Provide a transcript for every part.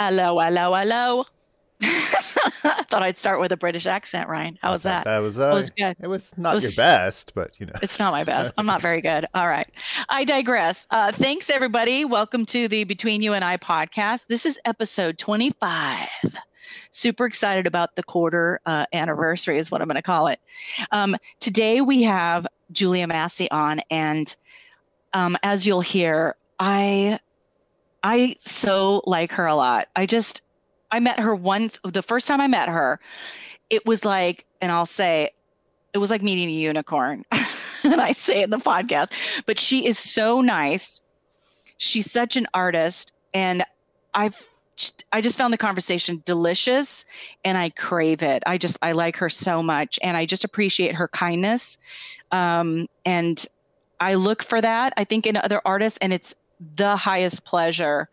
Hello, hello, hello. I thought I'd start with a British accent, Ryan. How was that? That was, uh, That was good. It was not was- your best, but you know. It's not my best. I'm not very good. All right. I digress. Uh, thanks, everybody. Welcome to the Between You and I podcast. This is episode 25. Super excited about the quarter uh, anniversary, is what I'm going to call it. Um, today we have Julia Massey on, and um, as you'll hear, I I so like her a lot. I just I met her once. The first time I met her, it was like, and I'll say, it was like meeting a unicorn. and I say in the podcast, but she is so nice. She's such an artist, and I've I just found the conversation delicious, and I crave it. I just I like her so much, and I just appreciate her kindness, um, and I look for that. I think in other artists, and it's the highest pleasure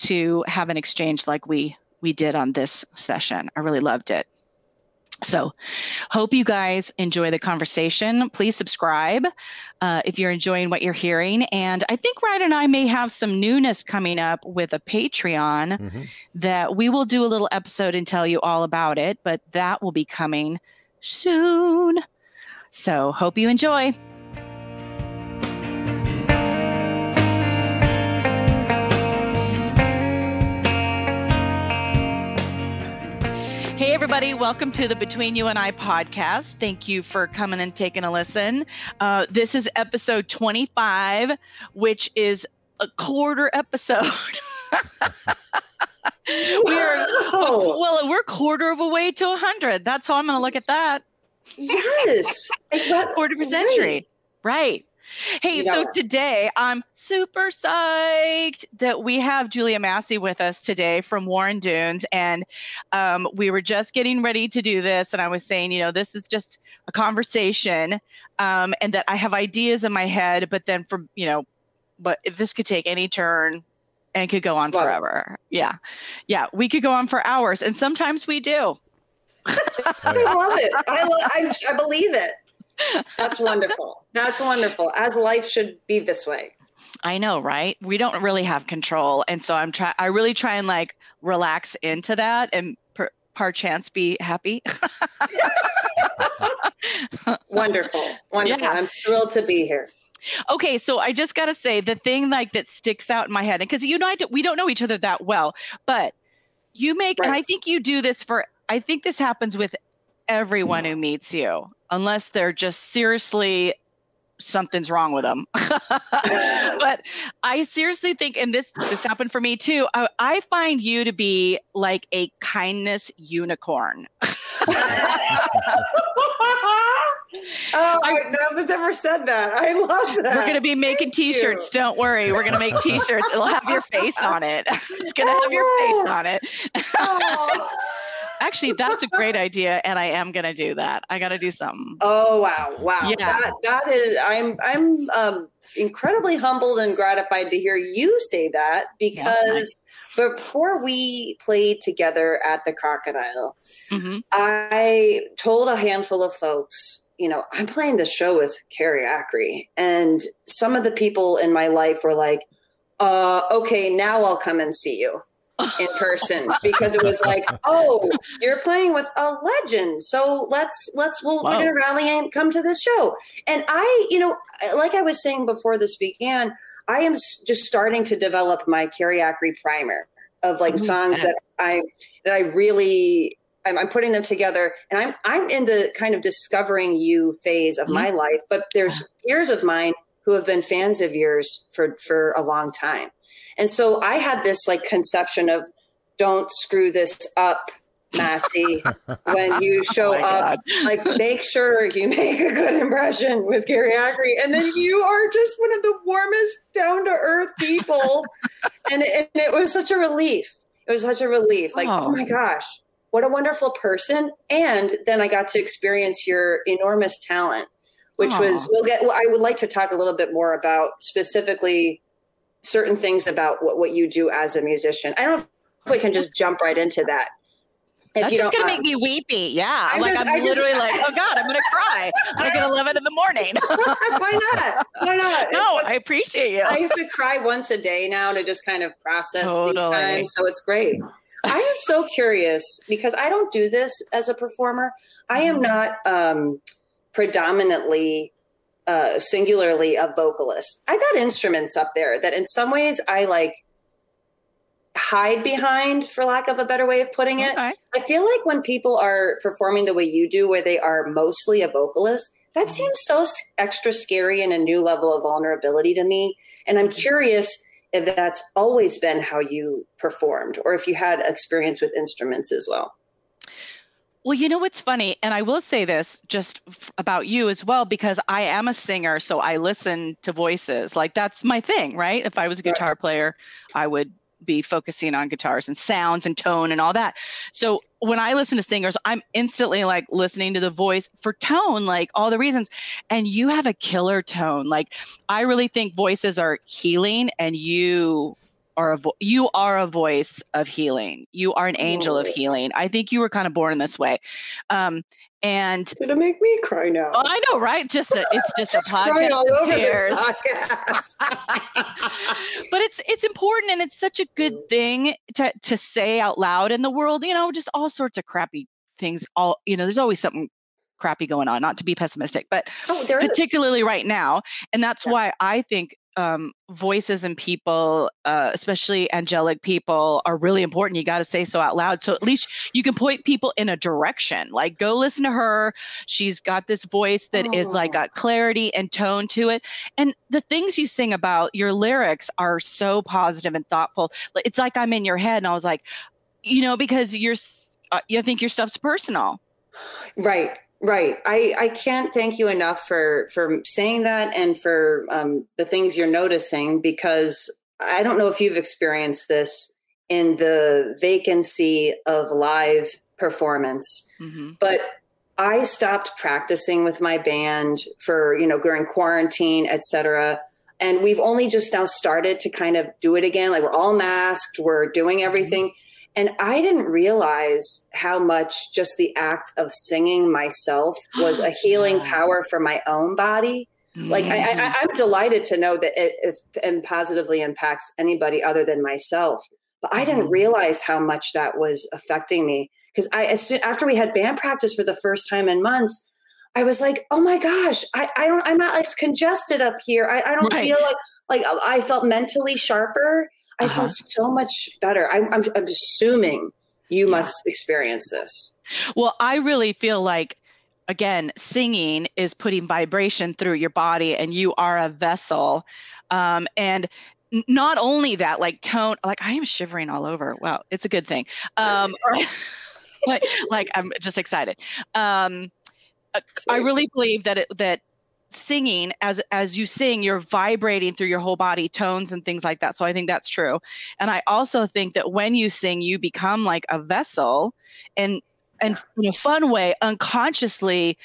to have an exchange like we we did on this session. I really loved it. So, hope you guys enjoy the conversation. Please subscribe uh, if you're enjoying what you're hearing. And I think Ryan and I may have some newness coming up with a Patreon Mhm. that we will do a little episode and tell you all about it, but that will be coming soon. So, hope you enjoy. Hey, everybody, welcome to the Between You and I podcast. Thank you for coming and taking a listen. Uh, this is episode 25, which is a quarter episode. we're well, we're quarter of a way to 100. That's how I'm going to look at that. yes. Quarter of a century. Right. Hey, so today I'm super psyched that we have Julia Massey with us today from Warren Dunes. And um, we were just getting ready to do this. And I was saying, you know, this is just a conversation um, and that I have ideas in my head, but then from, you know, but if this could take any turn and could go on Love it. forever. Yeah. Yeah. We could go on for hours. And sometimes we do. I love it. I, lo- I, I believe it. That's wonderful. That's wonderful. As life should be this way. I know, right? We don't really have control, and so I'm try. I really try and like relax into that, and per, par chance be happy. Wonderful. Wonderful. Yeah. I'm thrilled to be here. okay, so I just got to say the thing like that sticks out in my head, and because you know I we don't know each other that well, but you make, and I think you do this for. I think this happens with everyone who meets you, unless they're just seriously something's wrong with them. but I seriously think, and this this happened for me too. I, I find you to be like a kindness unicorn. oh, I, no one's ever said that. I love that. We're gonna be making Thank. T-shirts. Don't worry, we're gonna make T-shirts. It'll have your face on it. It's gonna have your face on it. Actually, that's a great idea, and I am gonna do that. I gotta do something. Oh wow, wow. Yeah. That that is I'm I'm um incredibly humbled and gratified to hear you say that because before we played together at the crocodile, hmm I told a handful of folks, you know, I'm playing the show with Carrie Akre. And some of the people in my life were like, uh, okay, now I'll come and see you in person because it was like, oh, you're playing with a legend. So let's let's we'll, Wow. we're gonna rally and come to this show. And I, you know, like I was saying before this began, I am just starting to develop my karaoke primer of like songs that I that I really I'm, I'm putting them together, and I'm I'm in the kind of discovering you phase of my mm-hmm. life. But there's peers of mine who have been fans of yours for for a long time, and so I had this like conception of don't screw this up, Massey, when you oh show Oh up. God. Like make sure you make a good impression with Carrie Akre, and then you are just one of the warmest, down to earth people, and it, and it was such a relief. It was such a relief. Like Oh. oh my gosh what a wonderful person and then i got to experience your enormous talent which was we'll get well, i would like to talk a little bit more about specifically certain things about what, what you do as a musician i don't know if we can just jump right into that That's just gonna make me weepy. Yeah, I'm like just, I'm literally just, like, oh god, I'm gonna cry like at 11 in the morning. Why not? Why not? No, I appreciate you. I have to cry once a day now to just kind of process totally. these times, so it's great. I am so curious because I don't do this as a performer. I am mm-hmm. not um, predominantly uh, singularly a vocalist. I got instruments up there that in some ways I like hide behind for lack of a better way of putting it. Okay. I feel like when people are performing the way you do where they are mostly a vocalist, that mm-hmm. seems so extra scary and a new level of vulnerability to me. And I'm mm-hmm. curious if that's always been how you performed or if you had experience with instruments as well. Well, you know what's funny, and I will say this just f- about you as well, because I am a singer, so I listen to voices. Like that's my thing, right? If I was a guitar right. player, I would be focusing on guitars and sounds and tone and all that. So when I listen to singers, I'm instantly like listening to the voice for tone, like all the reasons. And you have a killer tone. Like I really think voices are healing, and you are a vo- you are a voice of healing. You are an angel of healing. I think you were kind of born this way. Um, and it's gonna make me cry now. Oh, I know, right? Just a, it's just, just a podcast all over tears. Podcast. but it's it's important and it's such a good mm. thing to to say out loud in the world. You know, just all sorts of crappy things. All you know, there's always something crappy going on. Not to be pessimistic, but oh, particularly is. right now, and that's yeah. why I think um, voices and people, uh, especially angelic people, are really important. You got to say so out loud. So at least you can point people in a direction. Like, go listen to her. She's got this voice that oh. is like oh. got clarity and tone to it. And the things you sing about, your lyrics are so positive and thoughtful. It's like I'm in your head. And I was like, you know, because you're, uh, you think your stuff's personal. Right. Right. I, I can't thank you enough for for saying that and for um, the things you're noticing because I don't know if you've experienced this in the vacancy of live performance, mm-hmm. but I stopped practicing with my band for you know during quarantine, etc. And we've only just now started to kind of do it again. Like we're all masked, we're doing mm-hmm. everything. Mm-hmm and I didn't realize how much just the act of singing myself was a healing power for my own body. Mm-hmm. Like I, am mm-hmm. delighted to know that it, it, and positively impacts anybody other than myself. But I didn't mm-hmm. realize how much that was affecting me because I, as soon, after we had band practice for the first time in months, I was like, oh my gosh, I, I don't, I'm not as congested up here. I, I don't right. feel like, like I felt mentally sharper I uh-huh. felt so much better. I'm, I'm, I'm assuming you yeah. must experience this. Well, I really feel like again, singing is putting vibration through your body, and you are a vessel. Um, and not only that, like tone, like I am shivering all over. Wow, it's a good thing. Um, like, like I'm just excited. Um, uh, I really believe that it, that singing as as you sing you're vibrating through your whole body tones and things like that. So i think that's true. And i also think that when you sing you become like a vessel and and in a fun way unconsciously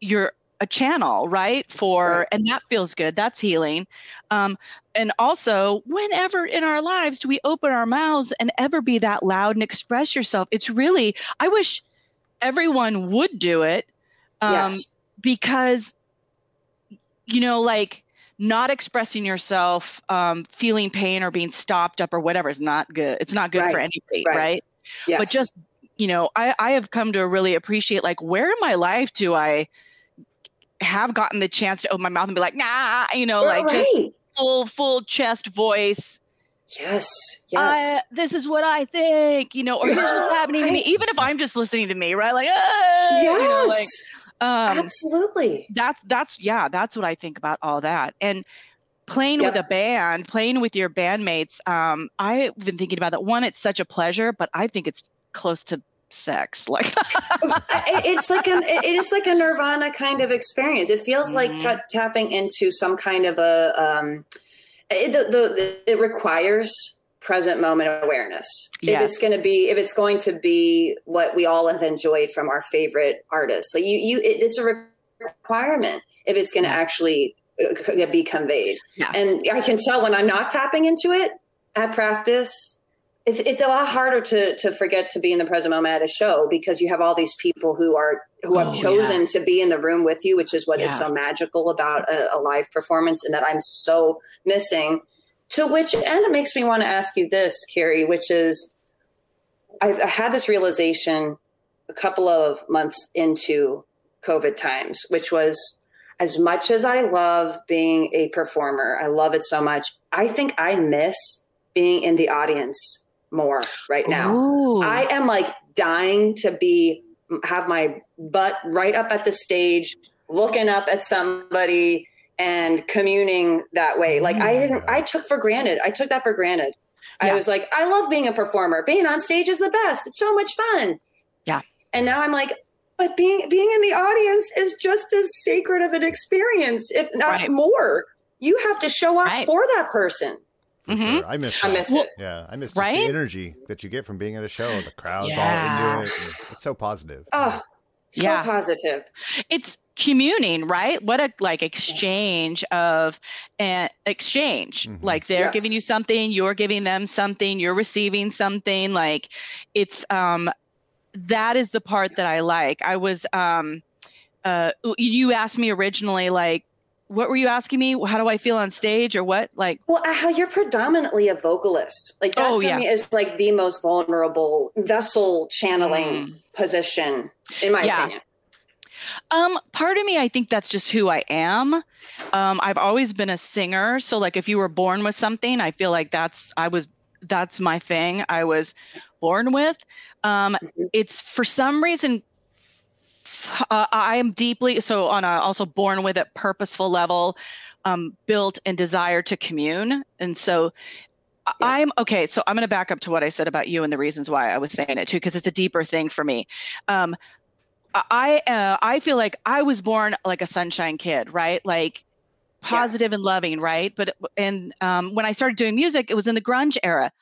you're a channel right for right. and that feels good. That's healing. Um and also whenever in our lives do we open our mouths and ever be that loud and express yourself? It's really i wish everyone would do it um yes. because you know, like not expressing yourself, um, feeling pain or being stopped up or whatever is not good. It's not good right. for anybody, right? right? Yes. But just, you know, I, I have come to really appreciate like where in my life do I have gotten the chance to open my mouth and be like, nah, you know, You're like right. just full, full chest voice. Yes. Yes. this is what I think, you know, or here's what's happening to me, even if I'm just listening to me, right? Like, ah, yes. You know, like, um, Absolutely. That's that's yeah, that's what I think about all that. And playing yep. with a band, playing with your bandmates, um, I've been thinking about that. One, it's such a pleasure, but I think it's close to sex like it's like an it is like a nirvana kind of experience it feels mm-hmm. like t- tapping into some kind of a um it, the, the, it requires present moment awareness. Yes. If it's going to be, if it's going to be what we all have enjoyed from our favorite artists, so you, you, it, it's a requirement if it's going to actually uh, be conveyed. Yeah. And I can tell when I'm not tapping into it at practice, it's it's a lot harder to to forget to be in the present moment at a show because you have all these people who are who have oh, chosen yeah. to be in the room with you, which is what yeah. is so magical about a, a, live performance, and that I'm so missing. To which end, it makes me want to ask you this, Carrie, which is I've I had this realization a couple of months into COVID times, which was as much as I love being a performer, I love it so much. I think I miss being in the audience more right now. Ooh. I am like dying to be have my butt right up at the stage, looking up at somebody and communing that way. Like I didn't I took for granted. I took that for granted. Yeah. I was like, I love being a performer. Being on stage is the best. It's so much fun. Yeah. And now I'm like, but being being in the audience is just as sacred of an experience, if not right. more. You have to show up right. for that person. Mm-hmm. Sure. I miss. I miss it. Yeah, I miss right? the energy that you get from being at a show. The crowd's yeah. all into it. It's so positive. Oh, so yeah. positive. It's communing, right? What a like exchange of an exchange. Mm-hmm. Like they're yes. giving you something, you're giving them something, you're receiving something. Like it's um that is the part that I like. I was um uh you asked me originally like what were you asking me? How do I feel on stage or what? Like, well, how you're predominantly a vocalist. Like that oh, to yeah. me is like the most vulnerable vessel channeling mm. position, in my yeah. opinion. Um, part of me, I think that's just who I am. Um, I've always been a singer, so like if you were born with something, I feel like that's I was that's my thing. I was born with. Um, mm-hmm. It's for some reason uh, I am deeply so on a also born with it purposeful level, um, built and desire to commune, and so yeah. I'm okay. So I'm going to back up to what I said about you and the reasons why I was saying it too, because it's a deeper thing for me. Um, I uh, I feel like I was born like a sunshine kid, right? Like positive yeah. and loving, right? But and um, when I started doing music, it was in the grunge era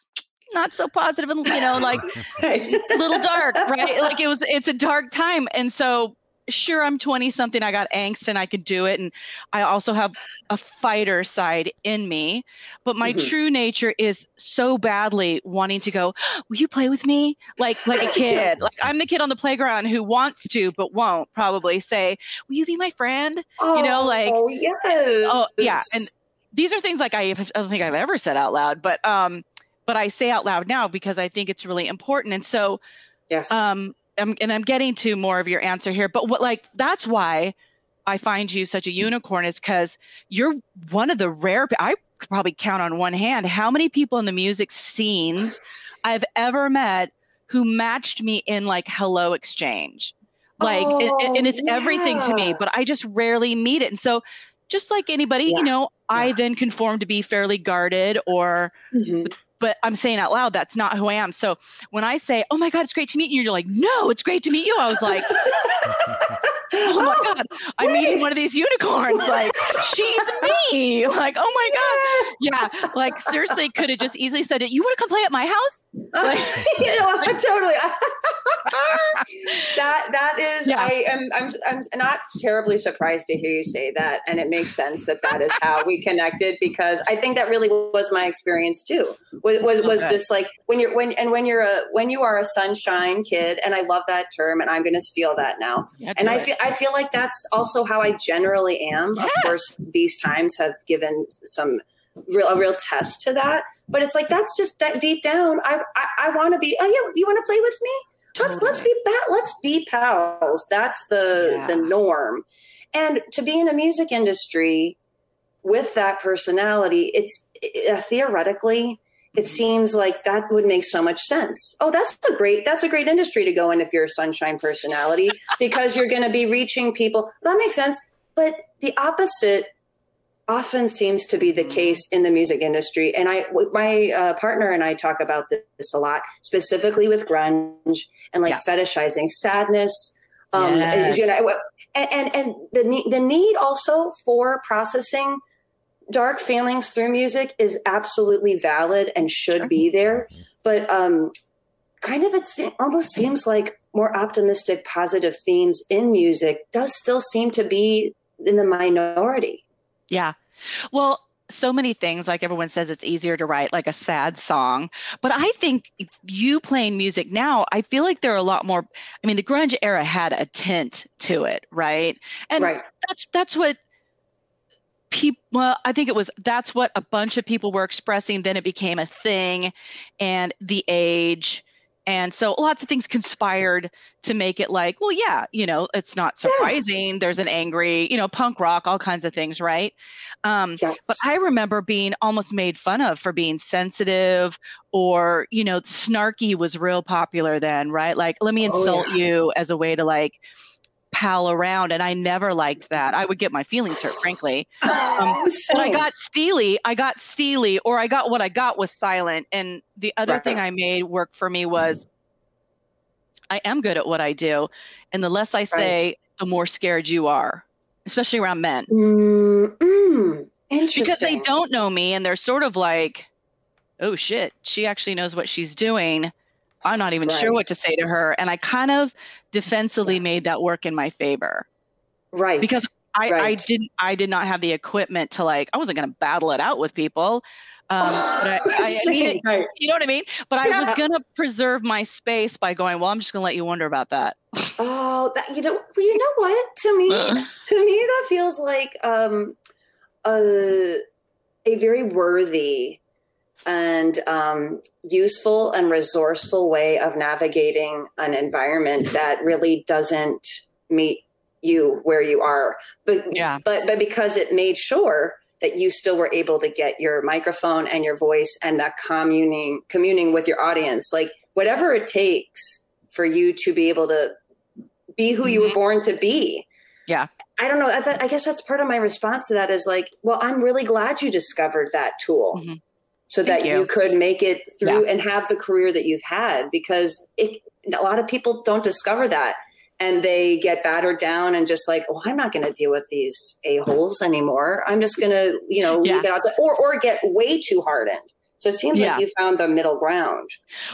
not so positive and you know like a little dark right like it was it's a dark time and so sure i'm 20 something i got angst and i could do it and i also have a fighter side in me but my mm-hmm. true nature is so badly wanting to go will you play with me like like a kid like i'm the kid on the playground who wants to but won't probably say will you be my friend oh, you know like oh yes oh yeah and these are things like I, I don't think i've ever said out loud but um but I say out loud now because I think it's really important. And so, yes, um, I'm, and I'm getting to more of your answer here, but what like that's why I find you such a unicorn is because you're one of the rare. I could probably count on one hand how many people in the music scenes I've ever met who matched me in like hello exchange, like, oh, and, and, it's yeah. everything to me. But I just rarely meet it, and so just like anybody, yeah. you know, I yeah. then conform to be fairly guarded or mm-hmm but I'm saying out loud, that's not who I am. So when I say, oh my God, it's great to meet you, you're like, no, it's great to meet you. I was like, oh my oh, God, I'm meeting one of these unicorns. Like, she's me. Like, oh my God. Yeah. Like, seriously, could have just easily said it. You want to come play at my house? Like, you know, like, totally. that, that is, yeah. I am, I'm, I'm not terribly surprised to hear you say that. And it makes sense that that is how we connected because I think that really was my experience too was was, was okay. just like when you're when and when you're a when you are a sunshine kid and I love that term and I'm going to steal that now. Yeah, and I feel I feel like that's also how I generally am. Yes. Of course, these times have given some real a real test to that, but it's like that's just that deep down. I I, I want to be. Oh yeah, you want to play with me? Totally. Let's let's be let's be pals. That's the yeah. the norm. And to be in a music industry with that personality, it's uh, theoretically it seems like that would make so much sense. Oh, that's a great that's a great industry to go in if you're a sunshine personality because you're going to be reaching people. That makes sense. But the opposite often seems to be the case in the music industry. And I, my uh, partner and I talk about this a lot, specifically with grunge and like yeah. fetishizing sadness. Um, yes. you know, and, and, and the the need also for processing dark feelings through music is absolutely valid and should sure. be there but um kind of it almost seems like more optimistic positive themes in music does still seem to be in the minority yeah well so many things like everyone says it's easier to write like a sad song but i think you playing music now i feel like there are a lot more i mean the grunge era had a tint to it right and right. that's that's what people well i think it was that's what a bunch of people were expressing then it became a thing and the age and so lots of things conspired to make it like, well, yeah, you know, it's not surprising. Yeah. There's an angry, you know, punk rock, all kinds of things, right? Um, yes. But I remember being almost made fun of for being sensitive or, you know, snarky was real popular then, right? Like, let me insult oh, yeah. you as a way to like, pal around and i never liked that. I would get my feelings hurt frankly. Um, oh, but i got steely i got steely or i got what i got was silent. And the other right. thing i made work for me was i am good at what i do and the less i say right. the more scared you are especially around men. Mm, because they don't know me and they're sort of like oh shit she actually knows what she's doing I'm not even right. sure what to say to her. And I kind of defensively made that work in my favor. Right. Because I, right. I didn't I did not have the equipment to like I wasn't gonna battle it out with people. Um, but I, I, I needed, you know what I mean? But I was gonna preserve my space by going, well, I'm just gonna let you wonder about that. oh, that, you know, well, you know what? To me, to me, that feels like um, a a very worthy and um, useful and resourceful way of navigating an environment that really doesn't meet you where you are. But yeah. but but because it made sure that you still were able to get your microphone and your voice and that communing communing with your audience like whatever it takes for you to be able to be who mm-hmm. you were mm-hmm. born to be. Yeah. I don't know I, I, guess that's part of my response to that is like well i'm really glad you discovered that tool. Mm-hmm so Thank that you. you. could make it through yeah. and have the career that you've had because it, a lot of people don't discover that and they get battered down and just like, oh, I'm not going to deal with these a holes anymore. I'm just going to, you know, yeah. leave it out to, or or get way too hardened. So it seems yeah. like you found the middle ground.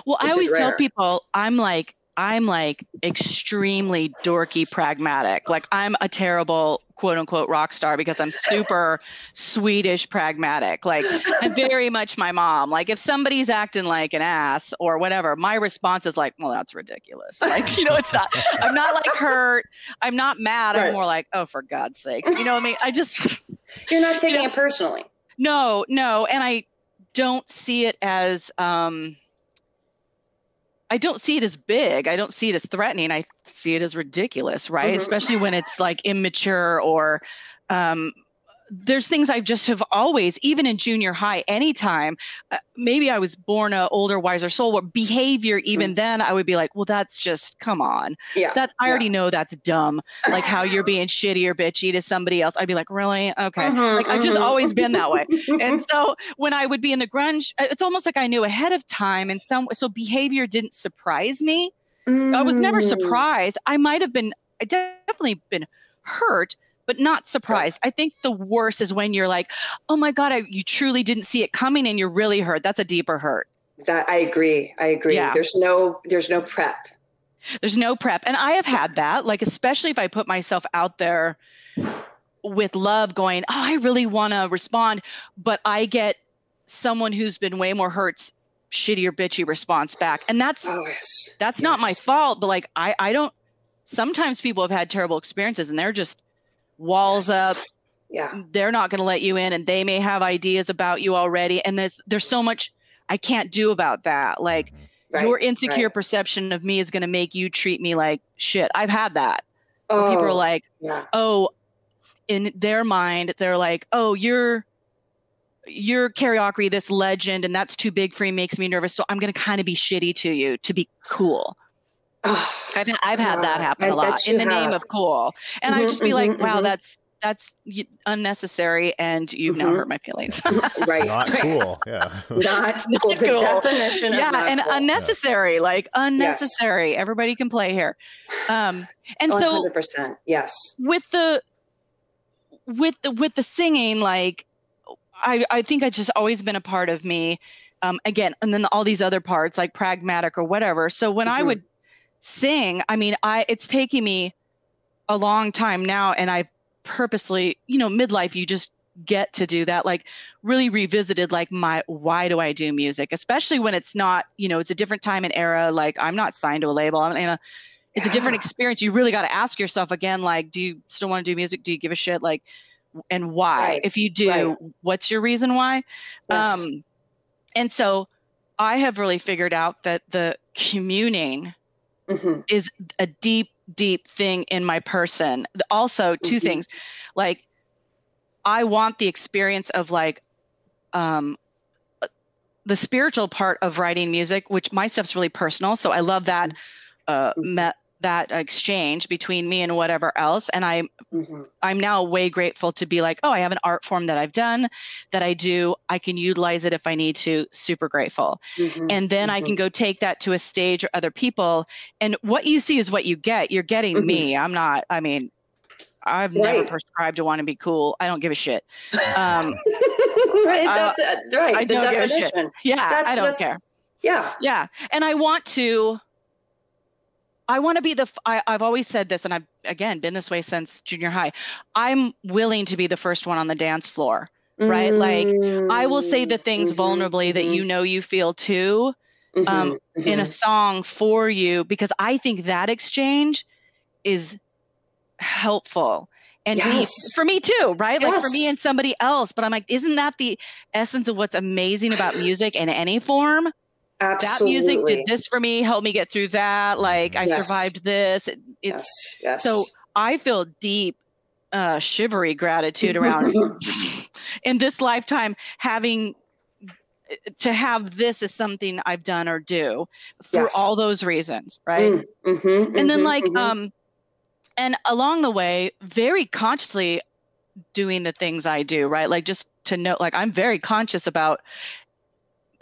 Well, I always tell people I'm like I'm like extremely dorky pragmatic. Like I'm a terrible quote unquote rock star because I'm super Swedish pragmatic. Like I'm very much my mom. Like if somebody's acting like an ass or whatever, my response is like, well, that's ridiculous. Like, you know, it's not, I'm not like hurt. I'm not mad. Right. I'm more like, oh, for God's sake. You know what I mean? I just, you're not taking you know, it personally. No, no. And I don't see it as, um, I don't see it as big. I don't see it as threatening. I see it as ridiculous, right? Mm-hmm. Especially when it's like immature or um, there's things I just have always, even in junior high, anytime, uh, maybe I was born a older, wiser soul, where behavior, even mm-hmm. then, I would be like, well, that's just, come on. Yeah. That's, I yeah. already know that's dumb. Like how you're being shitty or bitchy to somebody else. I'd be like, really? Okay. Mm-hmm, like I've just mm-hmm. always been that way. and so when I would be in the grunge, uh, it's almost like I knew ahead of time and some, so behavior didn't surprise me. Mm. I was never mm. surprised. I might have been, I definitely been hurt, but not surprised. I think the worst is when you're like, oh my God, I, you truly didn't see it coming and you're really hurt. That's a deeper hurt. That I agree. I agree. Yeah. There's no there's no prep. There's no prep. And I have had that, like especially if I put myself out there with love going, oh, I really want to respond, but I get someone who's been way more hurt shitty or bitchy response back. And that's oh, yes. that's yes. not my fault, but like I I don't sometimes people have had terrible experiences and they're just walls up yeah they're not going to let you in and they may have ideas about you already and there's there's so much i can't do about that like mm-hmm. right, your insecure right. perception of me is going to make you treat me like shit i've had that oh, people are like yeah. oh in their mind they're like oh you're you're Carrie Akre, this legend, and that's too big for me, makes me nervous. So I'm going to kind of be shitty to you to be cool. I've, I've had that happen a lot in the have. name of cool. And mm-hmm, I'd just be mm-hmm, like, wow, mm-hmm. that's that's unnecessary and you've now hurt mm-hmm. my feelings. right. Not cool. Yeah. Not cool. The cool. definition yeah, and cool. unnecessary, yeah. like unnecessary. Yes. Everybody can play here. Um and 100%. so 100%. Yes. With the with the with the singing like I I think I just always been a part of me. Um again, and then all these other parts like pragmatic or whatever. So when I mm-hmm. would sing i mean i it's taking me a long time now and i've purposely you know midlife you just get to do that like really revisited like my why do i do music especially when it's not you know it's a different time and era like i'm not signed to a label i'm in a it's a different experience you really got to ask yourself again like do you still want to do music do you give a shit like and why Right. if you do Right. what's your reason why Yes. um and so i have really figured out that the communing Mhm. is a deep deep thing in my person also 2 Mhm. things like i want the experience of like um the spiritual part of writing music which my stuff's really personal so i love that uh Mhm. That exchange between me and whatever else and i Mhm. i'm now way grateful to be like oh i have an art form that i've done that i do i can utilize it if i need to super grateful Mhm. and then I can go take that to a stage or other people. And what you see is what you get. You're getting me. I'm not. I mean, I've never prescribed to want to be cool. I don't give a shit. Um, right, uh, that- that- right, I the don't give a shit. yeah, That's- I don't care. Yeah. Yeah, and I want to. I want to be the. I've always said this, and I've again been this way since junior high. I'm willing to be the first one on the dance floor. Right, like, I will say the things Mhm, vulnerably that you know you feel too. mhm, um, in a song for you because I think that exchange is helpful and Yes. for me too, right? Like for me and somebody else. But I'm like, isn't that the essence of what's amazing about music in any form? Absolutely. That music did this for me, helped me get through that. Like I Yes. survived this. It- it's Yes. Yes. so I feel deep, uh, shivery gratitude around in this lifetime having uh, to have this as something I've done or do for Yes. all those reasons, right? Mm, mhm, and then mhm, like mhm. um and along the way very consciously doing the things I do, right? Like just to know like I'm very conscious about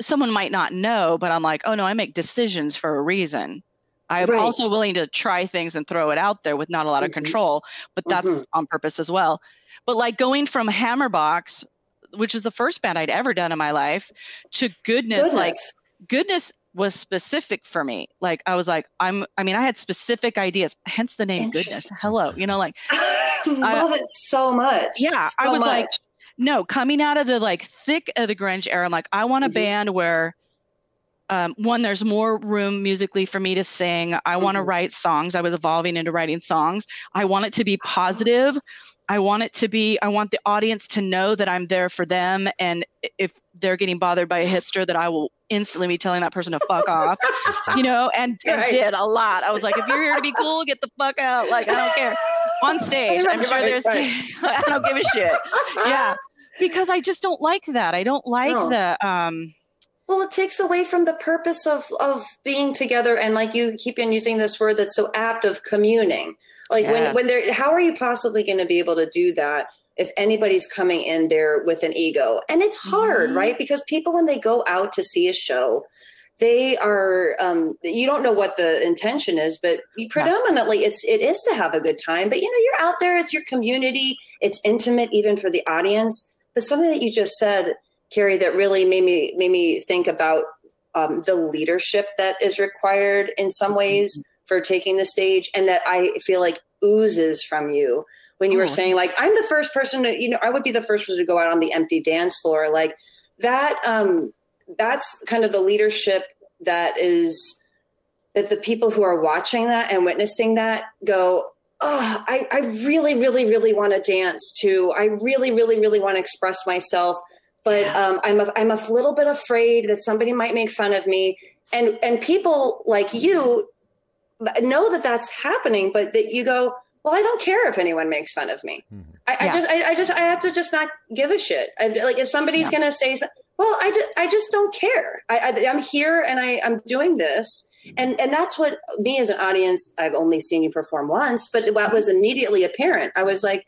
someone might not know, but I'm like, oh no, I make decisions for a reason. I'm Right. also willing to try things and throw it out there with not a lot of Mhm. control, but that's on purpose as well. But like going from Hammerbox, which was the first band I'd ever done in my life, to goodness, like Goodness. goodness was specific for me. Like I was like, I'm I mean, I had specific ideas, hence the name goodness. Hello. You know, like I love it so much. Yeah, I So was like, much. No, coming out of the like thick of the grunge era, I'm like, I want a Mhm. band where um, one, there's more room musically for me to sing. I want to Mhm. write songs. I was evolving into writing songs. I want it to be positive. I want it to be, I want the audience to know that I'm there for them. And if they're getting bothered by a hipster, that I will instantly be telling that person to fuck off, you know, and, and Right. did a lot. I was like, if you're here to be cool, get the fuck out. Like, I don't care. On stage, I'm sure there's, right. I don't give a shit. Yeah. Because I just don't like that. I don't like No. the, um, Well, it takes away from the purpose of of being together, and like you keep on using this word that's so apt of communing. Like when Yes. when there, how are you possibly going to be able to do that if anybody's coming in there with an ego? And it's hard, Mhm. right? Because people when they go out to see a show, they are um, you don't know what the intention is, but predominantly it's it is to have a good time. But you know, you're out there; it's your community, it's intimate, even for the audience. But something that you just said Carrie, that really made me made me think about um, the leadership that is required in some ways for taking the stage, and that I feel like oozes from you when you Oh. were saying like I'm the first person to you know I would be the first person to go out on the empty dance floor like that. Um, that's kind of the leadership that is that the people who are watching that and witnessing that go oh I, I really really really want to dance too i really really really want to express myself but Yeah. um, I'm a, I'm a little bit afraid that somebody might make fun of me and and people like you know that that's happening but that you go well i don't care if anyone makes fun of me Mhm. I, I just I, I just I have to just not give a shit. I, like if somebody's Yeah. gonna say, so- well, I just I just don't care. I, I I'm here and I I'm doing this, mm-hmm. and and that's what me as an audience. I've only seen you perform once, but what mm-hmm. was immediately apparent. I was like,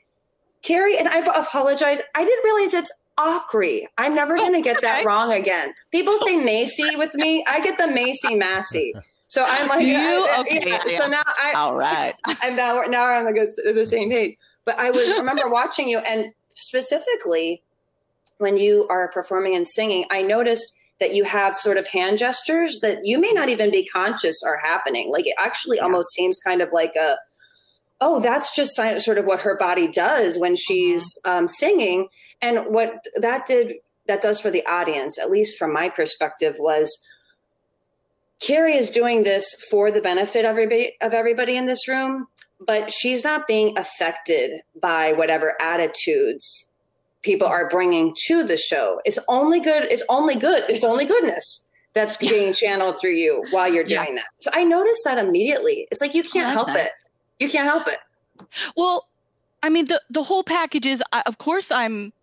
Carrie, and I apologize. I didn't realize it's Ockery. I'm never oh, gonna get that wrong again. People say Macy with me. I get the Macy Massey. So I'm like, you? I- Okay, yeah. yeah, So now I, all right. and now we're now we're on the good the same page. But I was remember watching you, and specifically when you are performing and singing, I noticed that you have sort of hand gestures that you may not even be conscious are happening. Like it actually Yeah. almost seems kind of like a oh, that's just sort of what her body does when she's mm-hmm. um, singing. And what that did, that does for the audience, at least from my perspective, was Carrie is doing this for the benefit of everybody, of everybody in this room, but she's not being affected by whatever attitudes people are bringing to the show. It's only good. It's only good. It's only goodness that's being channeled through you while you're doing yeah. that. So I noticed that immediately. It's like you can't oh, help nice. it. You can't help it. Well, I mean the the whole package is of course I'm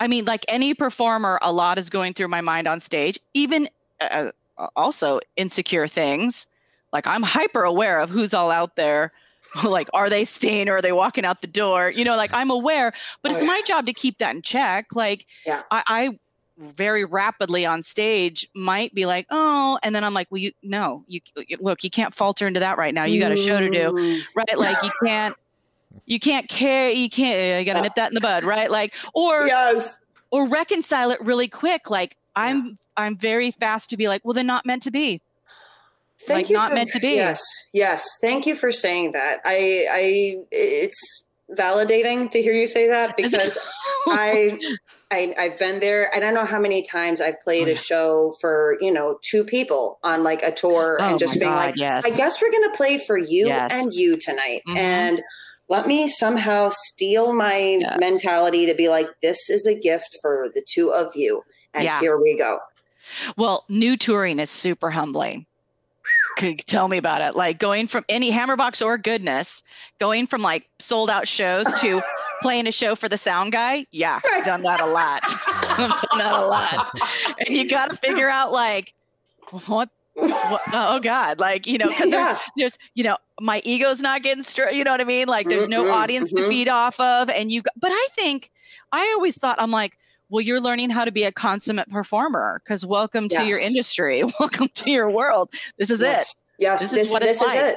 I mean like any performer a lot is going through my mind on stage. Even uh, uh also insecure things. Like I'm hyper aware of who's all out there. like are they staying or are they walking out the door? You know, like I'm aware, but oh, it's yeah. my job to keep that in check. Like yeah. I, I very rapidly on stage might be like, oh, and then I'm like, well, you no, you, look, you can't falter into that right now. You got a show to do, mm. right? Like you can't, you can't care, you can't, you got to nip that in the bud, right? Like, or yes, or reconcile it really quick. Like I'm, I'm very fast to be like, well, they're not meant to be. Thank like not for, meant to be. Yes, yes. Thank you for saying that. I, I, it's validating to hear you say that because I, I I've been there. I don't know how many times I've played a show for you know two people on like a tour oh and just being God, like, yes. I guess we're gonna play for you yes. and you tonight, mm-hmm. and let me somehow steal my yes. mentality to be like, this is a gift for the two of you, and yeah. here we go. Well, new touring is super humbling tell me about it. Like going from any Hammerbox or goodness, going from like sold out shows to playing a show for the sound guy. Yeah, I've done that a lot. I've done that a lot. And you got to figure out like what, what, oh God, like, you know, cause yeah. there's, there's, you know, my ego's not getting straight. You know what I mean? Like there's no mm-hmm, audience mm-hmm. to feed off of. And you, but I think I always thought I'm like, well you're learning how to be a consummate performer because welcome yes. to your industry welcome to your world this is yes. it yes this, this is, this is like. it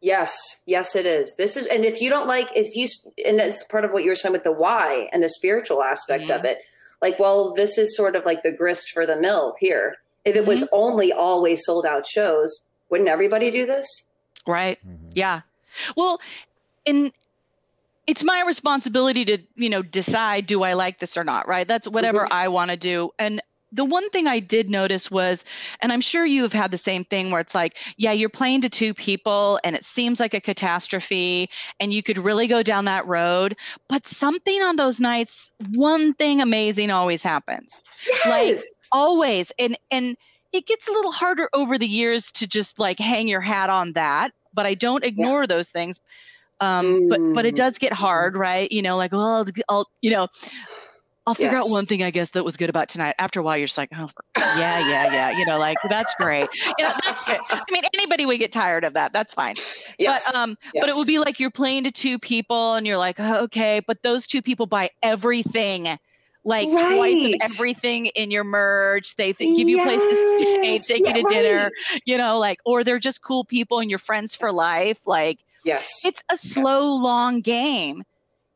yes yes it is this is and if you don't like if you and that's part of what you were saying with the why and the spiritual aspect mm-hmm. of it like well this is sort of like the grist for the mill here if it mm-hmm. was only always sold out shows wouldn't everybody do this right mm-hmm. yeah well in it's my responsibility to you know decide do i like this or not right that's whatever mm-hmm. i want to do and the one thing I did notice was, and I'm sure you have had the same thing where it's like, yeah, you're playing to two people and it seems like a catastrophe and you could really go down that road. But something on those nights, one thing amazing always happens. Yes. Like always. And and it gets a little harder over the years to just like hang your hat on that. But I don't ignore yeah. those things um, but but it mm. does get hard, right? You know, like well, I'll, I'll you know, I'll figure yes. out one thing I guess that was good about tonight. After a while, you're just like, oh, yeah, yeah, yeah. You know, like that's great. You know, that's good. I mean, anybody would get tired of that. That's fine. Yes. But um, yes. but it would be like you're playing to two people, and you're like, oh, okay, but those two people buy everything like right. twice of everything in your merch. They th- give you a place to stay, take yeah, you to right. dinner, you know, like, or they're just cool people and you're friends for life. Like, yes, it's a slow, yes. long game.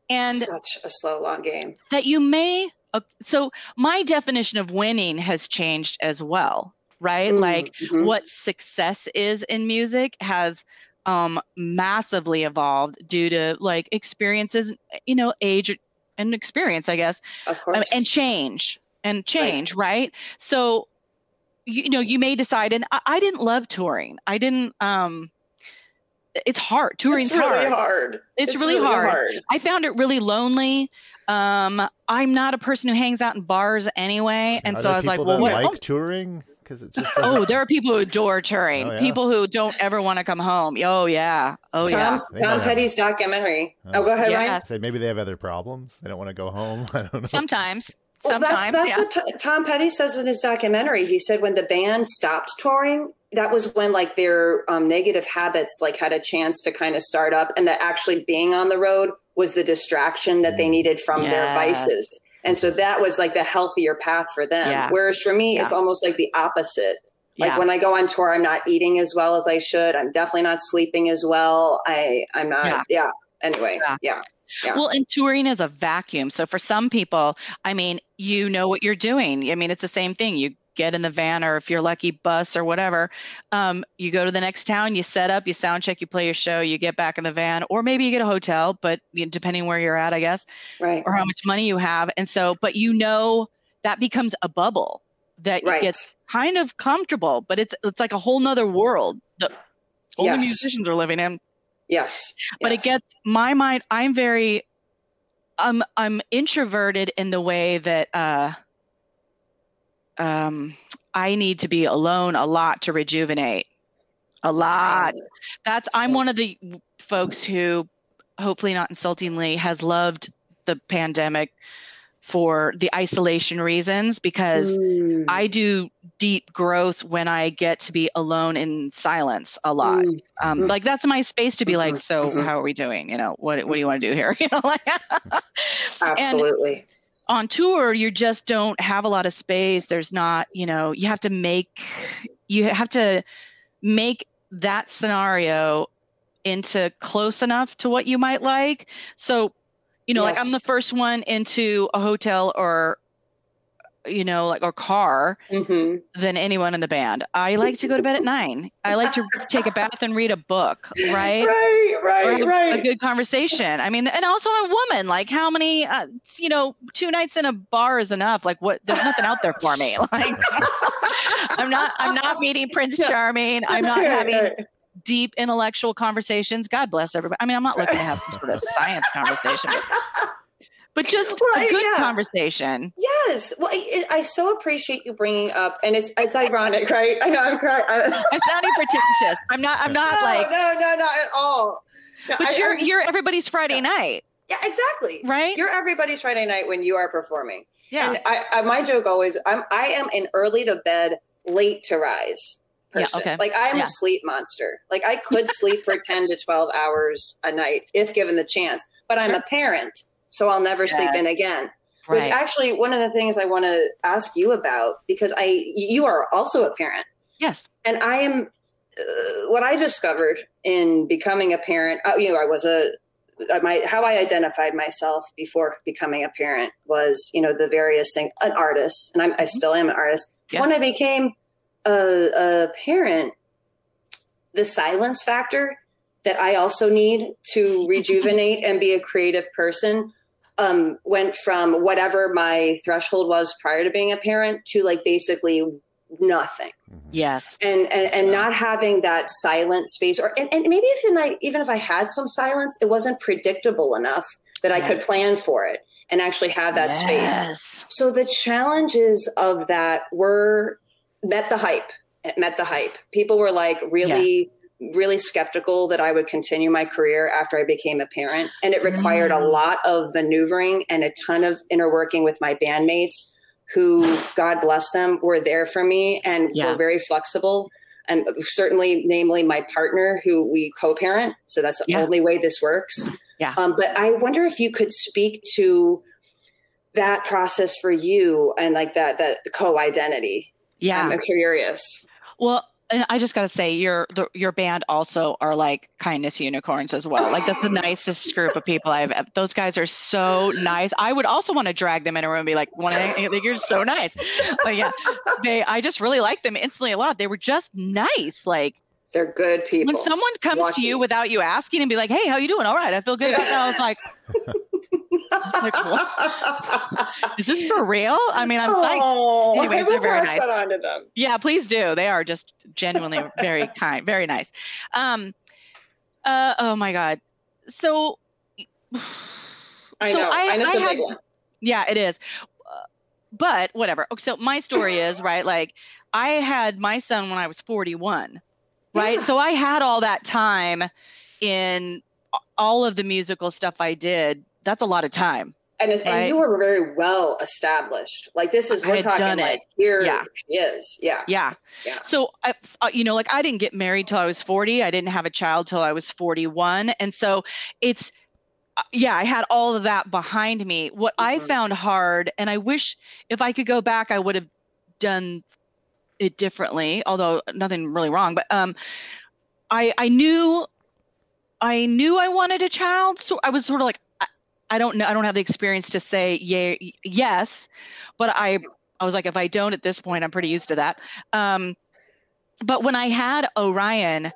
And such a slow, long game that you may. Uh, so, my definition of winning has changed as well, right? Mm, like, mm-hmm. what success is in music has um massively evolved due to like experiences you know age and experience, I guess, of course, um, and change and change, right? right? So, you, you, know, you may decide, and I, I, didn't love touring. I didn't. um It's hard. Touring's it's really hard. hard. It's, it's really, really hard. hard. I found it really lonely. Um, I'm not a person who hangs out in bars anyway, and so I was like, "Well, what?" Like oh. touring because it just oh there are people who adore touring oh, yeah. people who don't ever want to come home oh yeah oh tom, yeah tom petty's have... documentary oh, oh go ahead yes. Ryan. Say maybe they have other problems they don't want to go home i don't know sometimes well, sometimes that's, that's yeah. what tom petty says in his documentary he said when the band stopped touring that was when like their um, negative habits like had a chance to kind of start up and that actually being on the road was the distraction that they mm. needed from yes. their vices and so that was like the healthier path for them. Yeah. Whereas for me, yeah. it's almost like the opposite. Like yeah. when I go on tour, I'm not eating as well as I should. I'm definitely not sleeping as well. I I'm not. Yeah. Anyway. Yeah. Yeah. Well, and touring is a vacuum. So for some people, I mean, you know what you're doing. I mean, it's the same thing. You get in the van or if you're lucky bus or whatever um, you go to the next town you set up you sound check you play your show you get back in the van or maybe you get a hotel but you know, depending where you're at i guess right. or how much money you have. And so but you know that becomes a bubble that right. gets kind of comfortable but it's it's like a whole nother world that only Yes. musicians are living in. Yes. But it gets my mind i'm very i'm i'm introverted in the way that uh um i need to be alone a lot to rejuvenate. A lot. That's i'm one of the folks who hopefully not insultingly has loved the pandemic for the isolation reasons because Mm, i do deep growth when i get to be alone in silence a lot. Mm, um, Mhm. like that's my space to be like Mhm, so mhm. how are we doing? You know what what do you want to do here? You know like and absolutely on tour you just don't have a lot of space. There's not you know you have to make you have to make that scenario into close enough to what you might like. So you know like i'm the first one into a hotel or you know like or car Mhm. than anyone in the band i like to go to bed at nine i like to take a bath and read a book right right right a right good conversation. I mean, and also a woman. Like, how many? Uh, you know, two nights in a bar is enough. Like, what? There's nothing out there for me. Like, I'm not. I'm not meeting Prince Charming. I'm not having deep intellectual conversations. God bless everybody. I mean, I'm not looking to have some sort of science conversation, but, but just Well, a good yeah. conversation. yes well I, I so appreciate you bringing up and it's it's ironic right i know i'm crying I, I'm sounding pretentious. I'm not. I'm not no, like. no no not at all No, But I- you're I'm- you're everybody's Friday night, yeah exactly right? you're everybody's friday night when you are performing yeah. And I, I my joke always I'm I am an early to bed, late to rise Yeah, person. okay. Like I'm Yeah. a sleep monster. Like I could sleep for 10 to 12 hours a night if given the chance. But I'm Sure. a parent, so I'll never sleep in again. Which actually one of the things I want to ask you about because I you are also a parent yes. and I am uh, what I discovered in becoming a parent. Uh, you know, I was a my how I identified myself before becoming a parent was you know the various things an artist, and I'm, I still am an artist. Yes. When I became a, a parent, the silence factor that I also need to rejuvenate and be a creative person um, went from whatever my threshold was prior to being a parent to like basically nothing Mhm. Yes. and and, and Yeah. not having that silent space or and, and maybe even I even if I had some silence, it wasn't predictable enough that I could plan for it and actually have that space. So the challenges of that were met the hype. Met the hype. People were like really really skeptical that I would continue my career after I became a parent and it required a Mm. lot of maneuvering and a ton of inner working with my bandmates who God bless them were there for me and Yeah. were very flexible and certainly namely my partner who we co-parent so that's the Yeah. only way this works Yeah. um, but i wonder if you could speak to that process for you and like that that co-identity Yeah. i'm curious Well, and I just got to say, your the, your band also are like kindness unicorns as well. Like that's the nicest group of people I've. Those guys are so nice. I would also want to drag them in a room and be like, "Want to? Eh, like, You're so nice." But yeah, they. I just really like them instantly a lot. They were just nice. Like they're good people when someone comes to you without you asking and be like, "Hey, how you doing? All right, I feel good." about that." I was like, like, "Is this for real?" I mean, I'm psyched. Oh, Anyways, they're very nice. that on to them Yeah, please do. They are just genuinely very kind, very nice. Um, uh, oh my god. So, i so know i, know it's a had- Yeah, it is. Uh, But whatever. So my story is right. Like I had my son when I was 41, right? Yeah. So I had all that time in all of the musical stuff I did. That's a lot of time. and, it's, and you were very well established like this is I we're talking like here Yeah. she is yeah Yeah. Yeah. So, I, uh, you know, like I didn't get married till I was 40. I didn't have a child till I was 41. And so it's, uh, yeah, I had all of that behind me. What I Mhm. found hard, and I wish if I could go back, I would have done it differently, although nothing really wrong. But um, I, I knew, I knew I wanted a child. So I was sort of like, I, don't know. I don't have the experience to say yeah, yes, but I I was like, if I don't at this point, I'm pretty used to that. Um, but when I had Orion,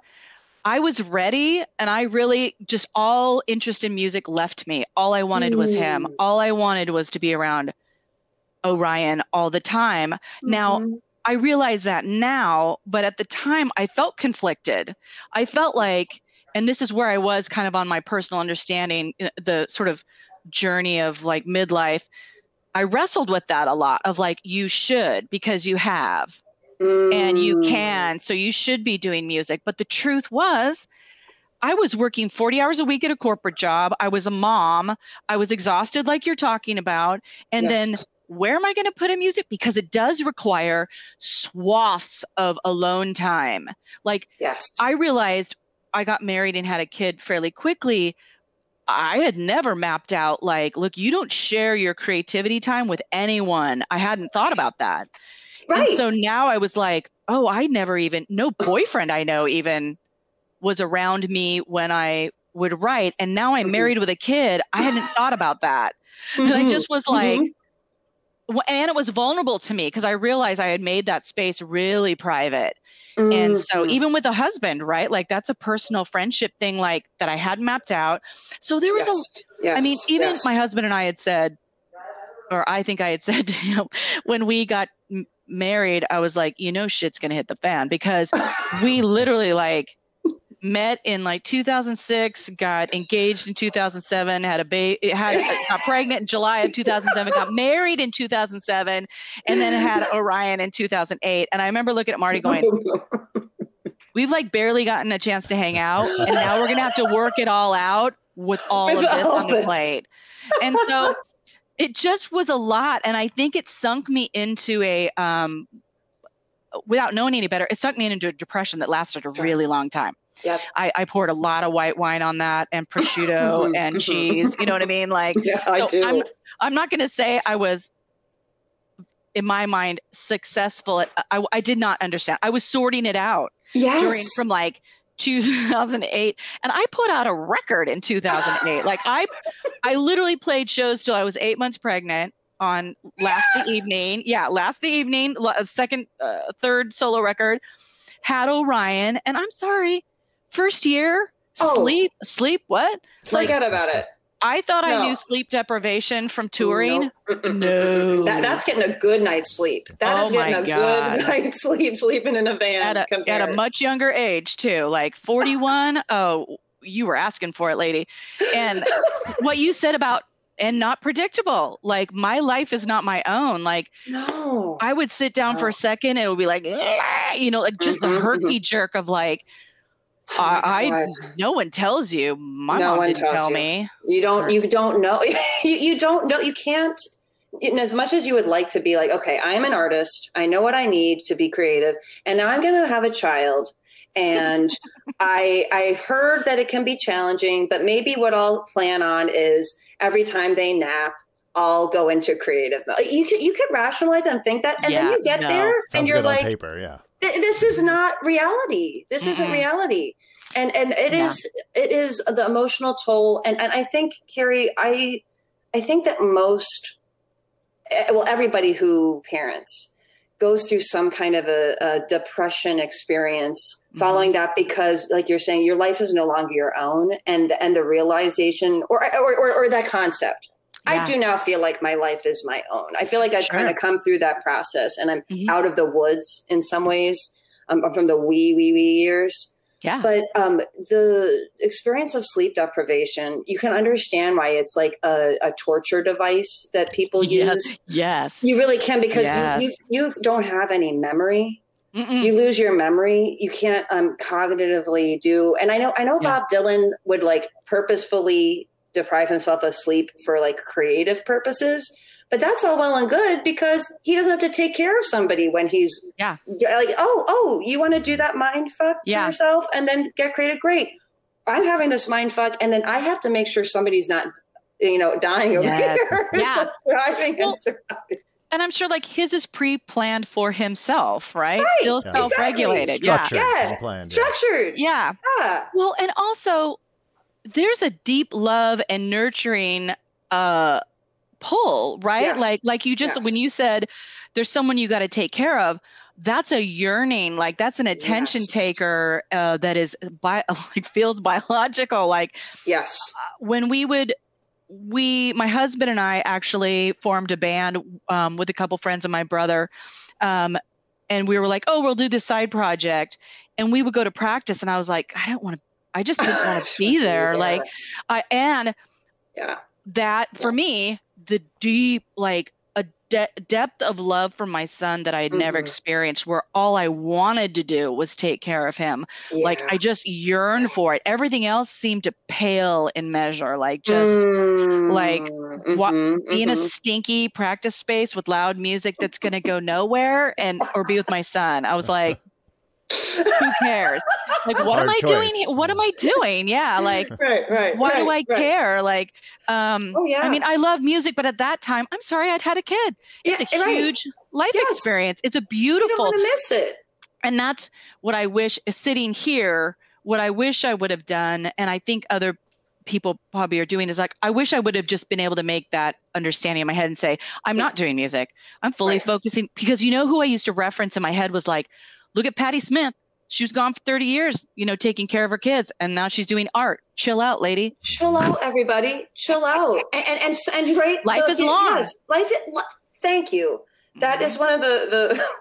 I was ready and I really just all interest in music left me. All I wanted was him. Mm. All I wanted was to be around Orion all the time. Now, Mhm. I realize that now, but at the time I felt conflicted. I felt like, and this is where I was kind of on my personal understanding, uh, the sort of journey of like midlife. I wrestled with that a lot of like, you should because you have and you Mm. can. So you should be doing music. But the truth was, I was working 40 hours a week at a corporate job. I was a mom. I was exhausted, like you're talking about. And then where am I going to put in music? Because it does require swaths of alone time. Like yes. I realized I got married and had a kid fairly quickly. I had never mapped out, like, look, you don't share your creativity time with anyone. I hadn't thought about that. right. And so now I was like, oh, I never even, no boyfriend I know even was around me when I would write. And now I'm Mhm. married with a kid. I hadn't thought about that. And I Mhm. just was like, Mhm. and it was vulnerable to me because I realized I had made that space really private. Mm-hmm. And so even with a husband, right? Like that's a personal friendship thing like that I had mapped out. So there was a yes. yes. I mean, even yes. my husband and I had said, or I think I had said to him when we got m- married, I was like, you know, shit's gonna hit the fan because we literally like met in like 2006, got engaged in 2007, had a baby, had got pregnant in July of 2007, got married in 2007, and then had Orion in 2008. And I remember looking at Marty going, we've like barely gotten a chance to hang out and now we're gonna have to work it all out with all With of this all on the plate. And so it just was a lot and i think it sunk me into a um without knowing any better it sunk me into a depression that lasted a really long time Yep. I, I poured a lot of white wine on that and prosciutto and cheese you know what i mean like yeah, I do. I'm, I'm not going to say I was, in my mind, successful. At, I, I did not understand. I was sorting it out yes. during from like 2008, and I put out a record in 2008. like I, I literally played shows till I was eight months pregnant on last the evening. Yeah, last the evening, second, uh, third solo record. Had Orion, and I'm sorry, first year Oh. sleep, sleep. What? Like Forget about it. I thought I knew sleep deprivation from touring. Nope. No. That, that's getting a good night's sleep. That is Oh my getting a God. good night's sleep, sleeping in a van. at a at a much younger age too, like 41. oh, you were asking for it, lady. And what you said about and not predictable. Like my life is not my own. Like no. I would sit down for a second and it would be like, you know, like just Mhm, the herky jerk of like, Oh I, I no one tells you. My No mom one didn't tell you. me. You don't. You don't know. you, you don't know. You can't. And as much as you would like to be like, okay, I'm an artist. I know what I need to be creative, and now I'm going to have a child. And I I've heard that it can be challenging, but maybe what I'll plan on is every time they nap, I'll go into creative mode. You could you could rationalize and think that, and Yeah, then you get no. there, Sounds and you're like, paper, yeah. Th- this is not reality. This isn't reality. And and it Yeah. is it is the emotional toll. And and i think carrie i i think that most eh, well everybody who parents goes through some kind of a, a depression experience following that because like you're saying your life is no longer your own. And and the realization or or, or, or that concept Yeah. I do now feel like my life is my own. I feel like I've Sure. kind of come through that process and I'm Mhm. out of the woods in some ways I'm from the wee, wee, wee years. Yeah. But um, the experience of sleep deprivation, you can understand why it's like a, a torture device that people Yes. use. Yes. You really can because Yes. you, you, you don't have any memory. Mm-mm. You lose your memory. You can't um, cognitively do. And I know, I know Yeah. Bob Dylan would like purposefully deprive himself of sleep for like creative purposes. But that's all well and good because he doesn't have to take care of somebody when he's Yeah. like, oh, oh, you want to do that mind fuck Yeah. yourself and then get creative? Great. I'm having this mind fuck, and then I have to make sure somebody's not, you know, dying over Yes. here. Yeah. Thriving Well, and surviving. and I'm sure like his is pre-planned for himself, right? Right. Still Yeah. self-regulated. Yeah. Yeah. planned. yeah. Structured. Yeah. Yeah. Well, and also there's a deep love and nurturing uh pull, right? Yes. Like like you just Yes. when you said there's someone you got to take care of, that's a yearning, like that's an attention Yes. taker uh, that is bi- like feels biological. Like Yes. when we would we my husband and i actually formed a band um, with a couple friends of my brother um, and we were like oh we'll do this side project and we would go to practice and i was like i don't want to i just didn't want to be there like i and yeah. that for me the deep like a de- depth of love for my son that i had never Mhm. experienced where all i wanted to do was take care of him like i just yearned for it everything else seemed to pale in measure like just like, wa- Mhm, be in a mhm. stinky practice space with loud music that's going to go nowhere and or be with my son i was like who cares like what am Hard i doing choice. here? what am i doing yeah like right, right. why do i right, right. care like um Oh yeah. i mean i love music but at that time i'm sorry i'd had a kid it's Yeah, a right. huge life Yes. experience it's a you don't beautiful want to miss it. and that's what i wish sitting here what i wish i would have done and i think other people probably are doing is like i wish i would have just been able to make that understanding in my head and say i'm Yeah. not doing music i'm fully Right. focusing because you know who i used to reference in my head was like look at Patti Smith she was gone for 30 years you know taking care of her kids and now she's doing art chill out lady Chill out, everybody. Chill out. And and and, and right. Life the- is long. Yes, life. Is, li- thank you. That is one of the the.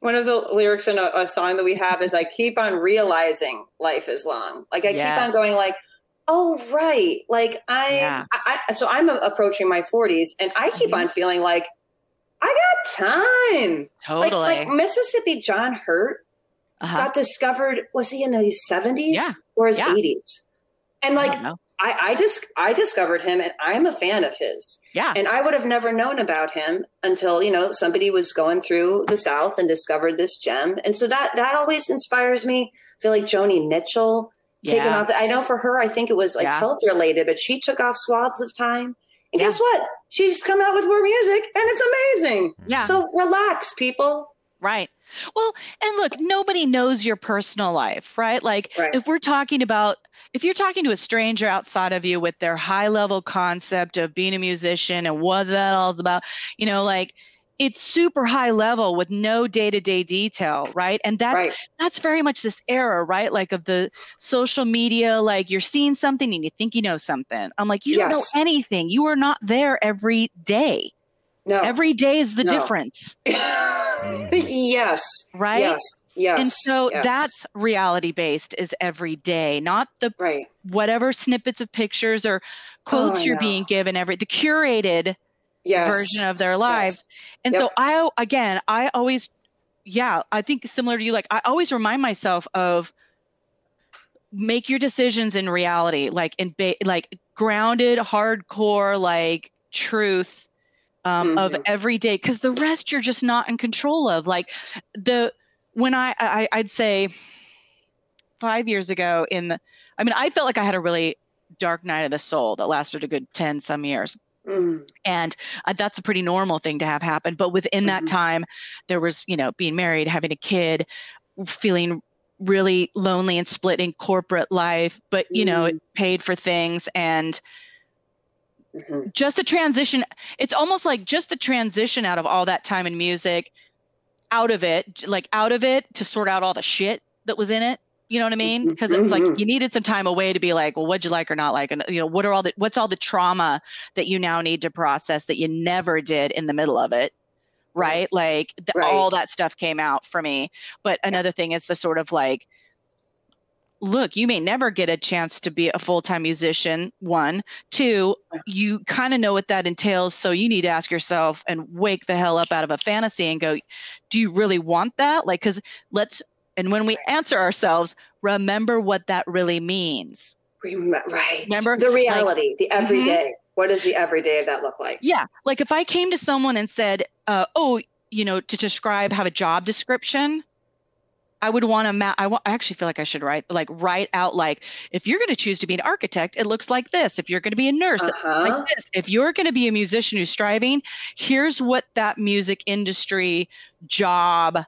One of the lyrics in a, a song that we have is I keep on realizing life is long. Like I keep on going like, oh right. Like I, Yeah. I, I so I'm approaching my 40s and I keep Mhm. on feeling like I got time. totally Like, like Mississippi John Hurt uh-huh. got discovered was he in his 70s Yeah. or his Yeah. 80s? And like don't. I, I just I discovered him and I'm a fan of his. yeah And I would have never known about him until, you know, somebody was going through the South and discovered this gem. And so that that always inspires me. I feel like Joni Mitchell taking yeah. off. I know for her, I think it was like health related, but she took off swaths of time. And guess what? She's come out with more music and it's amazing. yeah So relax, people. Right. Well, and look, nobody knows your personal life, right? Like Right. if we're talking about if you're talking to a stranger outside of you with their high level concept of being a musician and what that all is about, you know, like it's super high level with no day-to-day detail, right? And that's right. that's very much this era, right? Like of the social media, like you're seeing something and you think you know something. I'm like, you don't know anything. You are not there every day. No. Every day is the No. difference, yes. right? Yes. Yes. and so yes. that's reality based is every day not the right. whatever snippets of pictures or oh, quotes I you're know. being given every the curated Yes. version of their lives and Yep. so i again i always yeah i think similar to you like i always remind myself of make your decisions in reality like in ba- like grounded hardcore like truth um, of Mhm. every day because the rest you're just not in control of like the when I, I i'd say five years ago in the i mean i felt like i had a really dark night of the soul that lasted a good 10 some years Mm. and uh, that's a pretty normal thing to have happen but within that Mhm. time there was you know being married having a kid feeling really lonely and split in corporate life but you know it paid for things and Mhm. just the transition it's almost like just the transition out of all that time in music out of it like out of it to sort out all the shit that was in it you know what i mean? Because it's like mhm. you needed some time away to be like well what'd you like or not like? And you know what are all the what's all the trauma that you now need to process that you never did in the middle of it right. like the, all Right. that stuff came out for me. But another thing is the sort of like look you may never get a chance to be a full-time musician one. Two you kind of know what that entails so you need to ask yourself and wake the hell up out of a fantasy and go do you really want that? Like because let's and when we answer ourselves remember what that really means right. Remember, the reality, the Mhm. everyday. What does the everyday of that look like? yeah like if i came to someone and said uh, oh you know to describe have a job description i would want to ma- I, wa- I actually feel like i should write like write out like if you're going to choose to be an architect it looks like this if you're going to be a nurse Uh-huh. like this. If you're going to be a musician who's striving, here's what that music industry job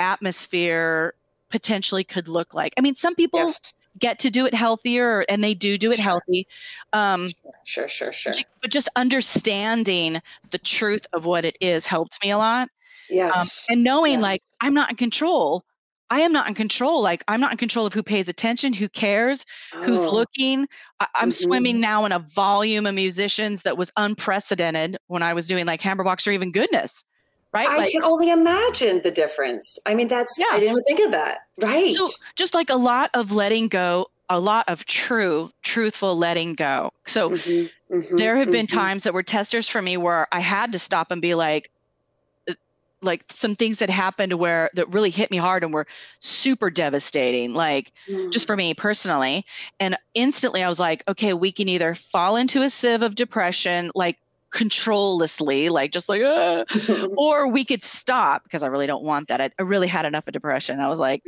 atmosphere potentially could look like. I mean, some people yes. get to do it healthier and they do do it Sure. healthy um Sure, sure, sure. but just understanding the truth of what it is helped me a lot Yes. um, and knowing yes. like i'm not in control i am not in control like i'm not in control of who pays attention who cares who's Oh, looking I, i'm Mhm. swimming now in a volume of musicians that was unprecedented when i was doing like Hammerbox or even goodness right I like can only imagine the difference. I mean, that's Yeah. I didn't even think of that. Right. so just like a lot of letting go a lot of true truthful letting go so Mhm, mhm, there have been mhm. times that were testers for me where I had to stop and be like, uh, like some things that happened where that really hit me hard and were super devastating, like just Mm. for me personally. And instantly I was like, okay, we can either fall into a sieve of depression, like controllessly, like just like, ah, or we could stop because I really don't want that. I, I really had enough of depression. I was like,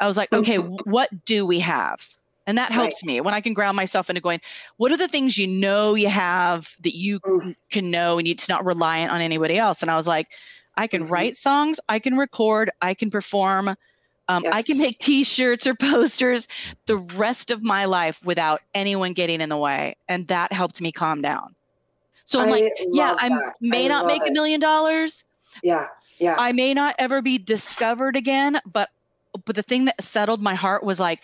I was like, okay, what do we have? And that Right. helps me when I can ground myself into going, what are the things you know you have that you Mm. can know and it's not reliant on anybody else? And I was like, I can Mhm. write songs, I can record, I can perform, um, I can make t-shirts or posters the rest of my life without anyone getting in the way. And that helped me calm down. So I'm I like, yeah, love I that. may I not make love a million dollars. Yeah. Yeah. I may not ever be discovered again, but but the thing that settled my heart was like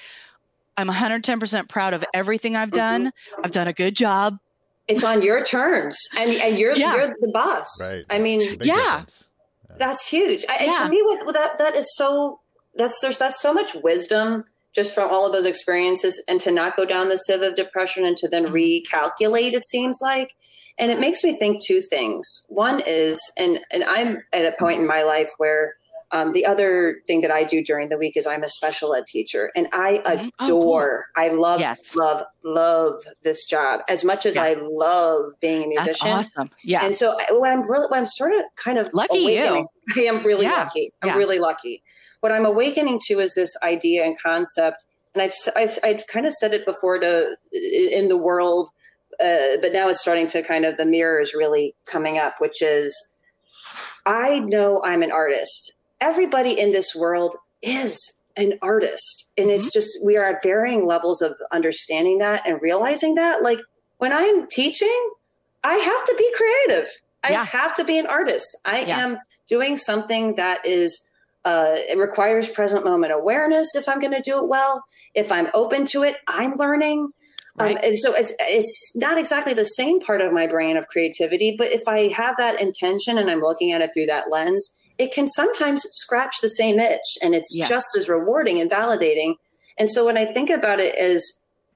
I'm 110% proud of everything I've done. I've done a good job. it's on your terms, and and you're Yeah. you're the boss. Right. I mean, Big Yeah. difference. That's huge. I, And Yeah. for me, what what that that is so that's there's that's so much wisdom just from all of those experiences, and to not go down the sieve of depression and to then Mhm. recalculate. It seems like, and it makes me think two things. One is, and and I'm at a point in my life where. Um, the other thing that I do during the week is I'm a special ed teacher, and I Mhm. Oh, cool. adore, I love, Yes. love, love this job as much as Yeah. I love being a That's musician. awesome. Yeah. And so I- when I'm really, when I'm sort of kind of Lucky you. I am really Yeah. lucky. I'm Yeah. really lucky. What I'm awakening to is this idea and concept, and I've I've, I've kind of said it before to in the world, uh, but now it's starting to kind of the mirror is really coming up, which is I know I'm an artist. Everybody in this world is an artist. And it's Mm-hmm. just, we are at varying levels of understanding that and realizing that. Like when I'm teaching, I have to be creative. I Yeah. have to be an artist. I Yeah. am doing something that is, uh, it requires present moment awareness if I'm going to do it well. If I'm open to it, I'm learning. Right. Um, and so it's, it's not exactly the same part of my brain of creativity, but if I have that intention and I'm looking at it through that lens, it can sometimes scratch the same itch and it's Yeah. just as rewarding and validating. And so when I think about it as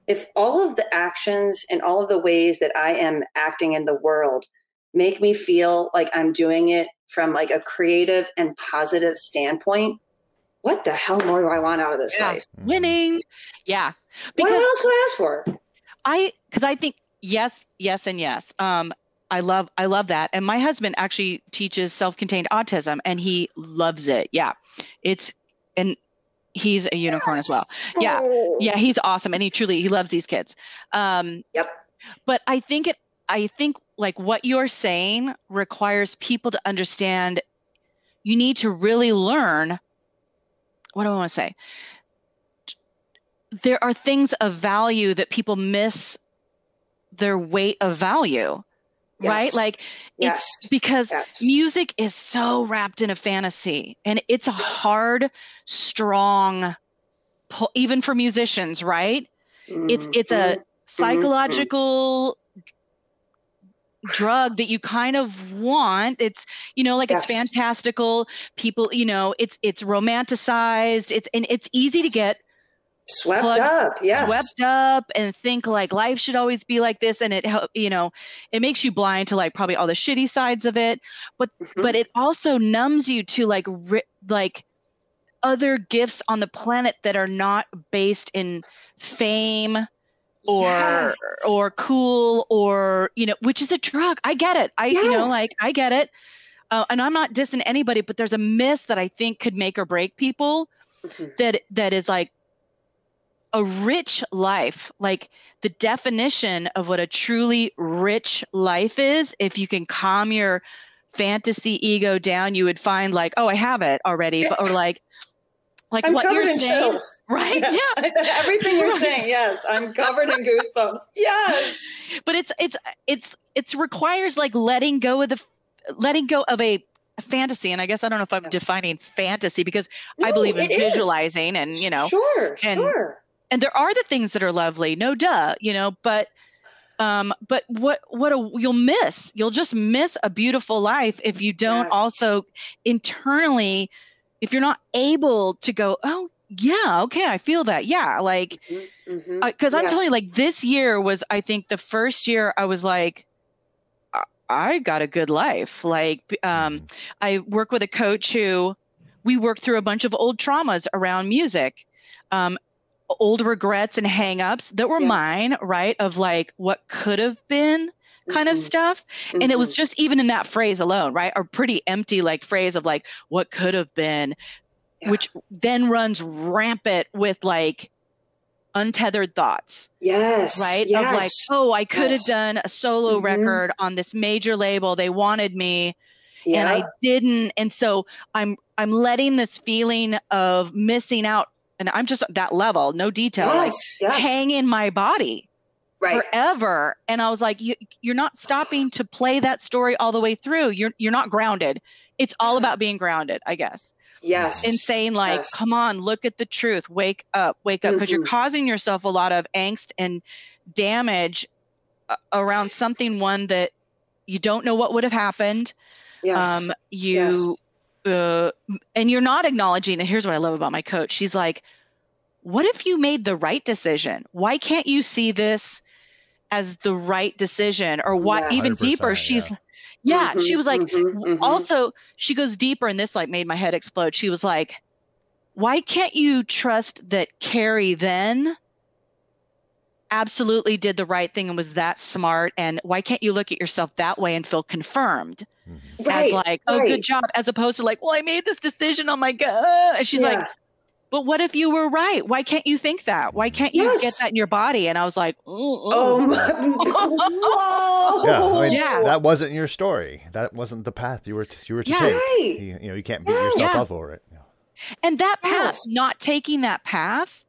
if all of the actions and all of the ways that I am acting in the world make me feel like I'm doing it from like a creative and positive standpoint, what the hell more do I want out of this Yeah. life? Mhm. Winning. Yeah. What Because else could I ask for? I because I think yes, yes, and yes. Um, I love I love that. And my husband actually teaches self-contained autism and he loves it. Yeah. It's and he's a unicorn as well. Yeah. Oh. Yeah, he's awesome and he truly he loves these kids. Um Yep. but I think it I think like what you're saying requires people to understand you need to really learn what do I want to say? There are things of value that people miss their weight of value, right? Yes. Like Yes. it's because Yes. music is so wrapped in a fantasy and it's a hard, strong pull, even for musicians, right? It's it's a Mhm. psychological drug that you kind of want it's you know like it's fantastical people you know it's it's romanticized it's and it's easy to get swept plug- up. Yes. swept up and think like life should always be like this and it help you know it makes you blind to like probably all the shitty sides of it Mhm. but it also numbs you to like ri- like other gifts on the planet that are not based in fame or Yes. or cool or you know which is a drug i get it i you know like i get it uh, and i'm not dissing anybody but there's a miss that i think could make or break people Mhm. that that is like a rich life like the definition of what a truly rich life is if you can calm your fantasy ego down you would find like oh i have it already but, or like like I'm what you're in saying, chills. right? Yes. Yeah. Everything you're Right. saying, yes. I'm covered in goosebumps. Yes. but it's it's it's it's requires like letting go of the letting go of a fantasy and i guess i don't know if i'm Yes. defining fantasy because i believe in it is. visualizing and you know Sure, and- sure. And there are the things that are lovely no duh you know but um but what what a you'll miss you'll just miss a beautiful life if you don't Yes. also internally if you're not able to go oh yeah okay i feel that yeah like because I'm Yes. telling you, like this year was, I think, the first year I was like, I- I got a good life. Like, um, Mhm. I work with a coach who we worked through a bunch of old traumas around music, um, old regrets and hangups that were Yeah. mine, right? Of like what could have been kind of Mhm. stuff. And it was Mhm. just even in that phrase alone, right? A pretty empty like phrase of like what could have been, Yeah. which then runs rampant with like untethered thoughts yes, right Yes. of like oh i could Yes. have done a solo Mhm. record on this major label they wanted me yeah. and i didn't and so i'm i'm letting this feeling of missing out and i'm just that level no detail like yes, yes. hang in my body right. forever and i was like you, you're not stopping to play that story all the way through you're you're not grounded it's all about being grounded i guess Yes. and saying like Yes. come on look at the truth wake up wake up because you're Mhm. causing yourself a lot of angst and damage around something one that you don't know what would have happened yes. um you uh and you're not acknowledging and here's what i love about my coach she's like what if you made the right decision why can't you see this as the right decision or what Yes. even 100%, deeper yeah. she's yeah she Mhm, was like mhm, w- mhm. also she goes deeper and this like made my head explode she was like why can't you trust that carrie then absolutely did the right thing and was that smart and why can't you look at yourself that way and feel confirmed. Right. as like oh right. good job as opposed to like well i made this decision on my gut and she's like but what if you were right why can't you think that why can't you get that in your body and i was like oh, Oh my! Whoa! Yeah, I mean, Yeah. that wasn't your story. That wasn't the path you were t- you were to Yeah. take. Right. You, you know, you can't beat Yeah. yourself Yeah. up over it. And that path, Yes. not taking that path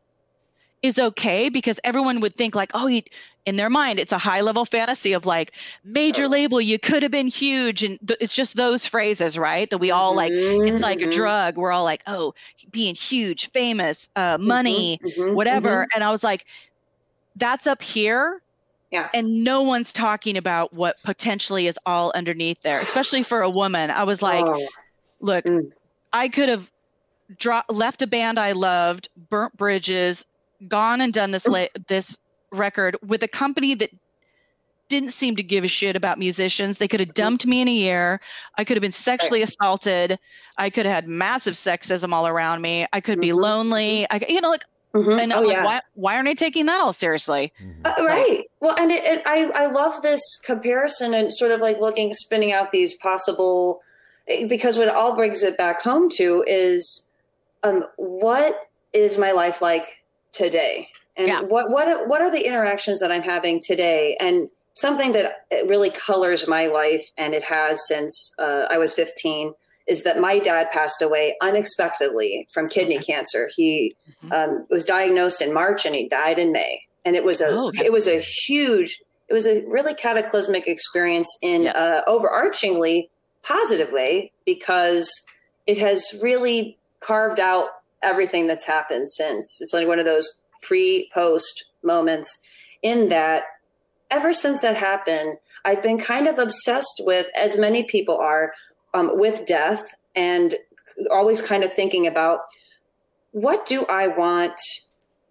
is okay because everyone would think like, oh, you, in their mind, it's a high level fantasy of like major label, you could have been huge. And th- it's just those phrases, right? That we all like, it's like a Mhm, drug. We're all like, oh, being huge, famous, uh, mhm, money, mhm, whatever. And I was like, that's up here. Yeah. And no one's talking about what potentially is all underneath there, especially for a woman. I was like, Oh, look, Mm. I could have dro- left a band I loved, burnt bridges, gone and done this la- this record with a company that didn't seem to give a shit about musicians. They could have dumped me in a year. I could have been sexually assaulted. I could have had massive sexism all around me. I could be Mhm, lonely. I, you know, like, mhm. and Oh, I'm like, yeah. why, why aren't I taking that all seriously? Mhm. Uh, right. Well, and it, it, I I love this comparison and sort of like looking, spinning out these possible, eh, because what it all brings it back home to is, um, what is my life like today, and Yeah. what what what are the interactions that I'm having today, and something that really colors my life, and it has since uh, I was 15. Is that my dad passed away unexpectedly from kidney cancer? He Mhm. um, was diagnosed in March and he died in May. And it was a Oh, okay. it was a huge it was a really cataclysmic experience in Yes. uh, overarchingly positive way because it has really carved out everything that's happened since. It's like one of those pre post moments in that ever since that happened, I've been kind of obsessed with, as many people are, um, with death and always kind of thinking about what do I want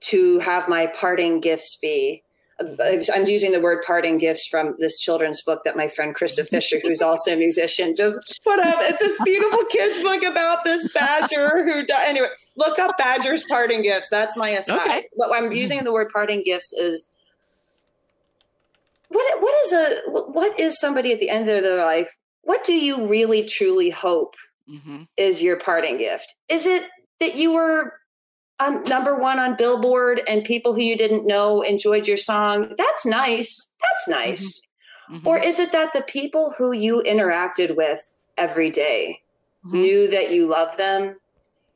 to have my parting gifts be? I'm using the word parting gifts from this children's book that my friend Krista Fisher, who's also a musician, just put up. It's this beautiful kids book about this badger who died. Anyway, look up Badger's parting gifts. That's my aside. Okay. But I'm using the word parting gifts is what what is a what is somebody at the end of their life? What do you really truly hope hmm is your parting gift? Is it that you were on number one on Billboard and people who you didn't know enjoyed your song? That's nice. That's nice. hmm Or is it that the people who you interacted with every day Mhm. knew that you loved them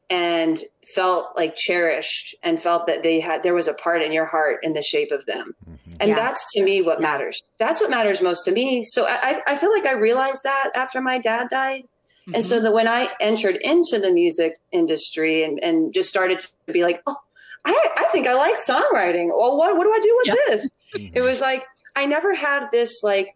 and felt like cherished and felt that they had there was a part in your heart in the shape of them mm-hmm. and yeah. that's to me what matters that's what matters most to me so i i feel like i realized that after my dad died mm-hmm. and so mm-hmm. that when i entered into the music industry and and just started to be like oh i i think i like songwriting well what, what do i do with yeah. this mm-hmm. it was like i never had this like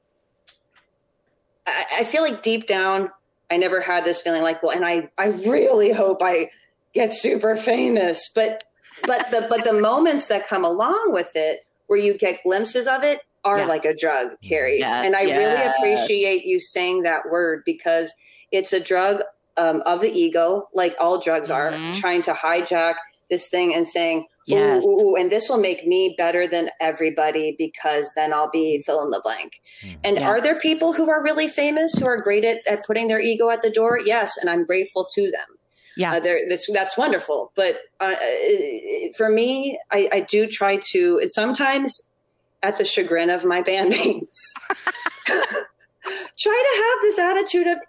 I, I feel like deep down I never had this feeling like, well, and I, I really hope I get super famous. But, but the, but the moments that come along with it, where you get glimpses of it, are yeah. like a drug, Carrie. Yes, and I yes. really appreciate you saying that word because it's a drug um, of the ego, like all drugs mm-hmm. are, trying to hijack this thing and saying, Yes. Ooh, ooh, and this will make me better than everybody because then I'll be fill in the blank. Mm-hmm. And yeah. are there people who are really famous who are great at, at putting their ego at the door? Yes. And I'm grateful to them. Yeah. Uh, that's, that's wonderful. But uh, for me, I, I do try to, and sometimes at the chagrin of my bandmates, try to have this attitude of,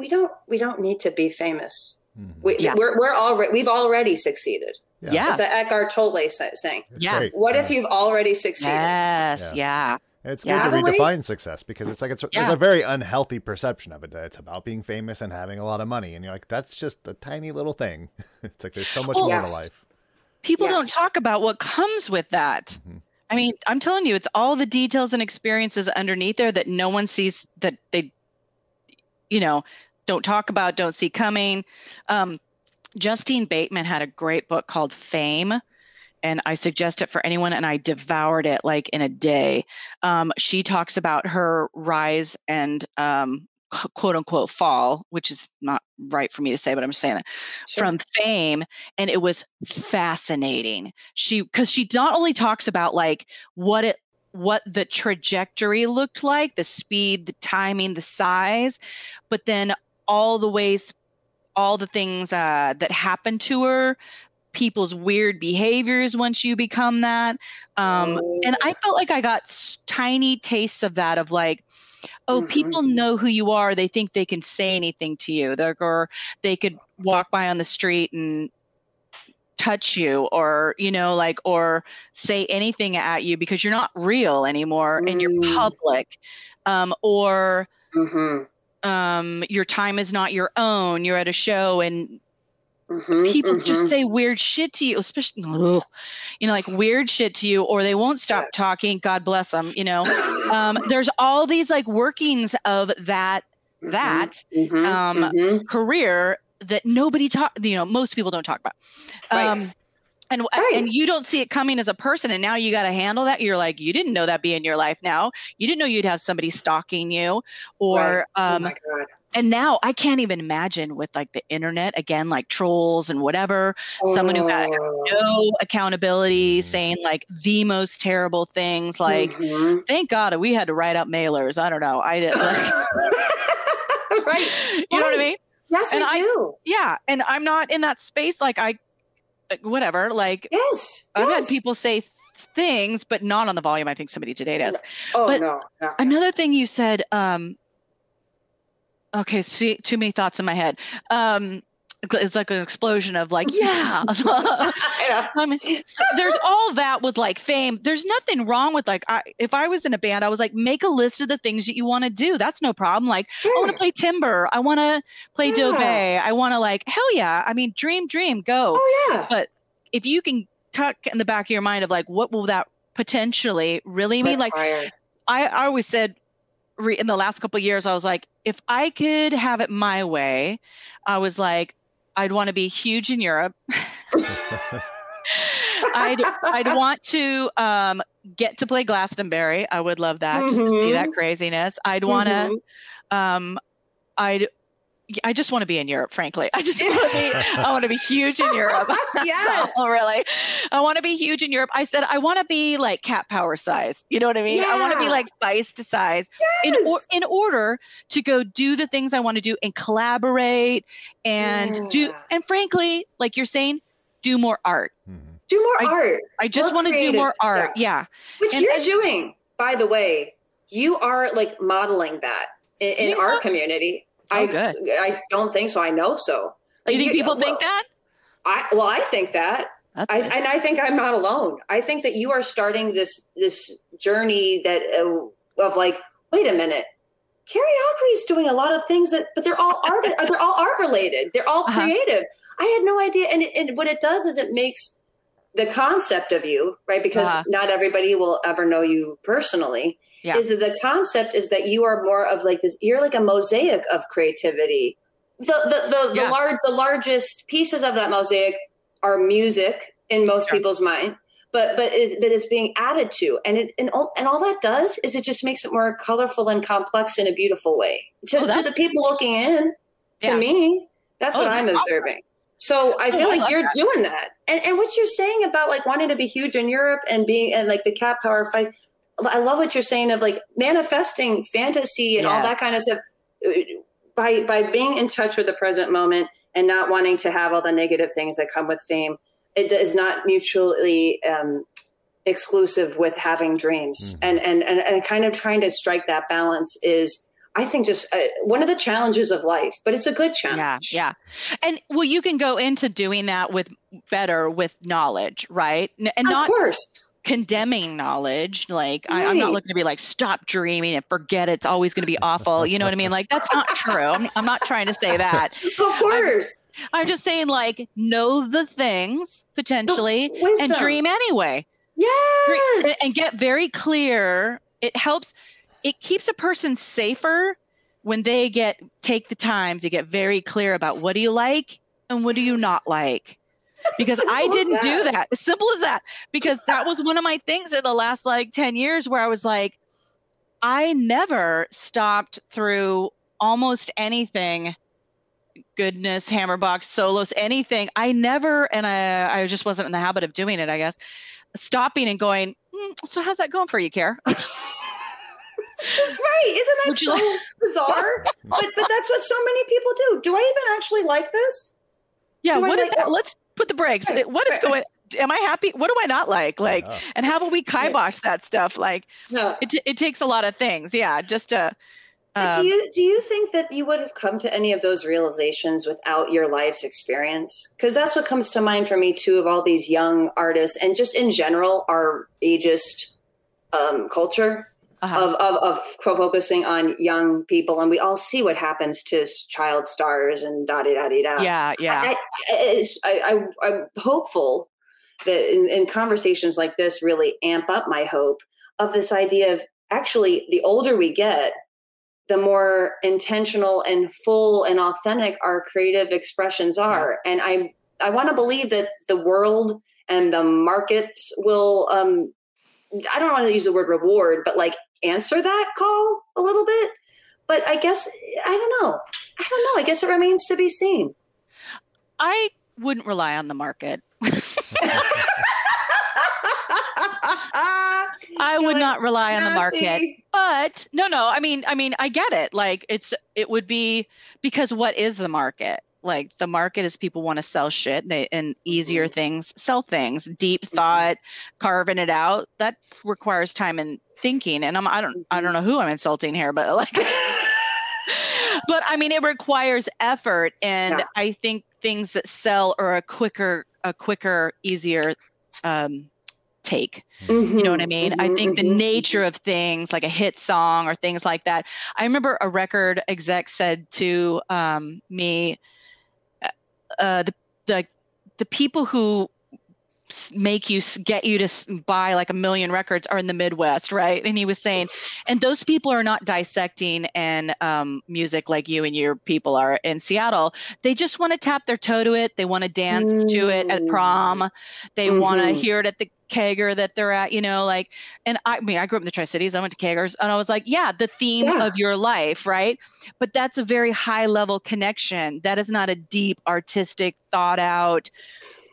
we don't, we don't need to be famous. Mm-hmm. We, yeah. We're, we're already, we've already succeeded. Yeah. yeah. It's Eckhart Tolle saying. yeah. Great. What if you've already succeeded? Yes. Yeah. yeah. It's good yeah. to redefine success because it's like it's there's a very unhealthy perception of it. It's about being famous and having a lot of money, and you're like, that's just a tiny little thing. it's like there's so much well, more yes. to life. People yes. don't talk about what comes with that. Mm-hmm. I mean, I'm telling you, it's all the details and experiences underneath there that no one sees that they, you know, don't talk about, don't see coming. Um, Justine Bateman had a great book called Fame, and I suggest it for anyone, and I devoured it like in a day. Um, she talks about her rise and um, quote unquote fall, which is not right for me to say, but I'm saying that sure. from fame. And it was fascinating. She, because she not only talks about like what it, what the trajectory looked like, the speed, the timing, the size, but then all the ways all the things uh, that happen to her people's weird behaviors once you become that um, oh. and i felt like i got tiny tastes of that of like oh mm-hmm. people know who you are they think they can say anything to you They're, or they could walk by on the street and touch you or you know like or say anything at you because you're not real anymore mm. and you're mm. public um, or mm-hmm um, your time is not your own. You're at a show and Mm-hmm, people mm-hmm. just say weird shit to you, especially ugh, you know, like weird shit to you, or they won't stop talking. God bless them. You know, um, there's all these like workings of that mm-hmm, that mm-hmm, um, mm-hmm. career that nobody talk. You know, most people don't talk about. Um, right and right. and you don't see it coming as a person and now you got to handle that you're like you didn't know that be in your life now you didn't know you'd have somebody stalking you or right. oh um oh and now I can't even imagine with like the internet again, like trolls and whatever, oh. someone who got oh. no accountability saying like the most terrible things. Like, mm-hmm. thank God we had to write up mailers. I don't know. I did. Like, right. You know what I mean? Yes, and I do. yeah. And I'm not in that space. Like I whatever. Like, yes, I've yes. had people say things, but not on the volume I think somebody today does. Oh, but no, no. Another thing you said, um, okay, see, too many thoughts in my head. Um, it's like an explosion of like yeah. I mean, there's all that with like fame. There's nothing wrong with like I, if i was in a band i was like make a list of the things that you want to do. That's no problem. Like sure. i want to play timber i want to play yeah. dove i want to like hell yeah. I mean dream dream go. Oh yeah. But if you can tuck in the back of your mind of like what will that potentially really mean? Like I, I always said in the last couple years i was like if i could have it my way i was like I'd want to be huge in Europe. I'd I'd want to um, get to play Glastonbury. I would love that mm-hmm. just to see that mm-hmm. craziness. I'd want to. Mm-hmm. Um, I'd I just want to be in Europe, frankly. I just want to be, I want to be huge in Europe. yes. oh, really. I want to be huge in Europe. I said, I want to be like cat power size. You know what I mean? Yeah. I want to be like Feist size yes. in, or, in order to go do the things I want to do and collaborate and yeah. do, and frankly, like you're saying, do more art. Mm-hmm. Do more I, art. I just want to do more art. Yeah. Which and you're doing, by the way. You are like modeling that in, in our so? community Oh, I, good. I don't think so. I know so. Like, you think you, people think that? I well, I think that. I, and I think I'm not alone. I think that you are starting this this journey that uh, of like, wait a minute, Carrie is doing a lot of things that, but they're all art. they're all art related. They're all uh-huh. creative. I had no idea. And, and what it does is it makes the concept of you right because uh-huh. not everybody will ever know you personally. Yeah. Is that the concept is that you are more of like this? You're like a mosaic of creativity. The the the, yeah. the large the largest pieces of that mosaic are music in most yeah. people's mind but but it, but it's being added to and it and all, and all that does is it just makes it more colorful and complex in a beautiful way to, oh, to the people looking in to me that's oh, what i'm observing so i oh, feel oh, like I you're that. doing that and and what you're saying about like wanting to be huge in europe and being and like the cat power fight i love what you're saying of like manifesting fantasy and yeah. all that kind of stuff uh, by by being in touch with the present moment and not wanting to have all the negative things that come with fame it is not mutually um, exclusive with having dreams mm-hmm. and, and and and kind of trying to strike that balance is I think just uh, one of the challenges of life, but it's a good challenge. Yeah, yeah. And well, you can go into doing that with better with knowledge, right? And of not course condemning knowledge. Like right. I, am not looking to be like stop dreaming and forget it's always going to be awful. You know what I mean? Like that's not true. I'm, I'm not trying to say that. Of course. I'm, I'm just saying like know the things potentially and dream anyway. Yes. And, and get very clear. It helps. It keeps a person safer when they get take the time to get very clear about what do you like and what do you not like because I didn't do that. As simple as that. Because that was one of my things in the last like 10 years where I was like, I never stopped through almost anything goodness, hammerbox, solos, anything. I never, and I, I just wasn't in the habit of doing it, I guess, stopping and going, mm, so how's that going for you, Care? That's right. Isn't that so like- bizarre? but but that's what so many people do. Do I even actually like this? Yeah, do what is like- that? Let's put the brakes. What is going? Am I happy? What do I not like? Like, and how will we kibosh that stuff? Like, no. it, it takes a lot of things. Yeah, just to. Um, do you do you think that you would have come to any of those realizations without your life's experience? Because that's what comes to mind for me too. Of all these young artists, and just in general, our ageist um, culture uh-huh. of, of, of focusing on young people. And we all see what happens to child stars and da da da da. Yeah, yeah. I, I, I, am hopeful that in, in conversations like this really amp up my hope of this idea of actually the older we get, the more intentional and full and authentic our creative expressions are. Yeah. And I I want to believe that the world and the markets will um I don't want to use the word reward, but like answer that call a little bit. But I guess, I don't know. I don't know. I guess it remains to be seen. I wouldn't rely on the market. I would like, not rely on the market. But no, no, I mean, I mean, I get it. Like it's it would be because what is the market? Like the market is people want to sell shit they, and easier mm-hmm. things, sell things, deep thought, mm-hmm. carving it out. That requires time and thinking and I'm I don't I don't mm-hmm. know who I'm insulting here but like but I mean it requires effort and yeah. I think things that sell are a quicker a quicker easier um take. Mm-hmm, you know what I mean? Mm-hmm, I think the mm-hmm, nature mm-hmm. of things like a hit song or things like that. I remember a record exec said to um, me, uh, uh the, the the people who make you get you to buy like a million records are in the Midwest, right? And he was saying, and those people are not dissecting and um, music like you and your people are in Seattle. They just want to tap their toe to it. They want to dance mm. to it at prom. They mm-hmm. want to hear it at the kegger that they're at, you know, like, and I, I mean, I grew up in the Tri Cities. I went to keggers and I was like, yeah, the theme yeah. of your life, right? But that's a very high level connection. That is not a deep, artistic, thought out,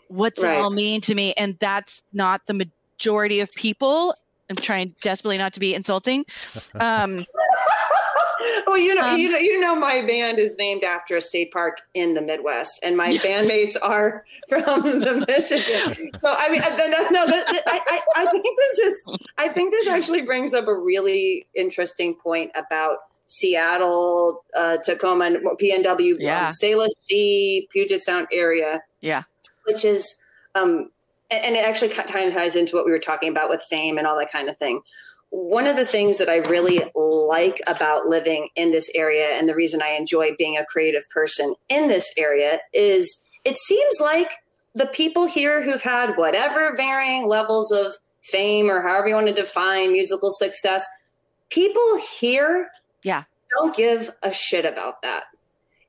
what's right. it all mean to me? And that's not the majority of people. I'm trying desperately not to be insulting. Um, well, you know, um, you know, you know, my band is named after a state park in the Midwest, and my yes. bandmates are from the Michigan. So, I mean, no, no, no I, I, I think this is, I think this actually brings up a really interesting point about Seattle, uh, Tacoma, PNW, um, yeah. um, Salish Sea, Puget Sound area. Yeah which is um, and it actually kind of ties into what we were talking about with fame and all that kind of thing. One of the things that I really like about living in this area and the reason I enjoy being a creative person in this area is it seems like the people here who've had whatever varying levels of fame or however you want to define musical success, people here yeah. don't give a shit about that.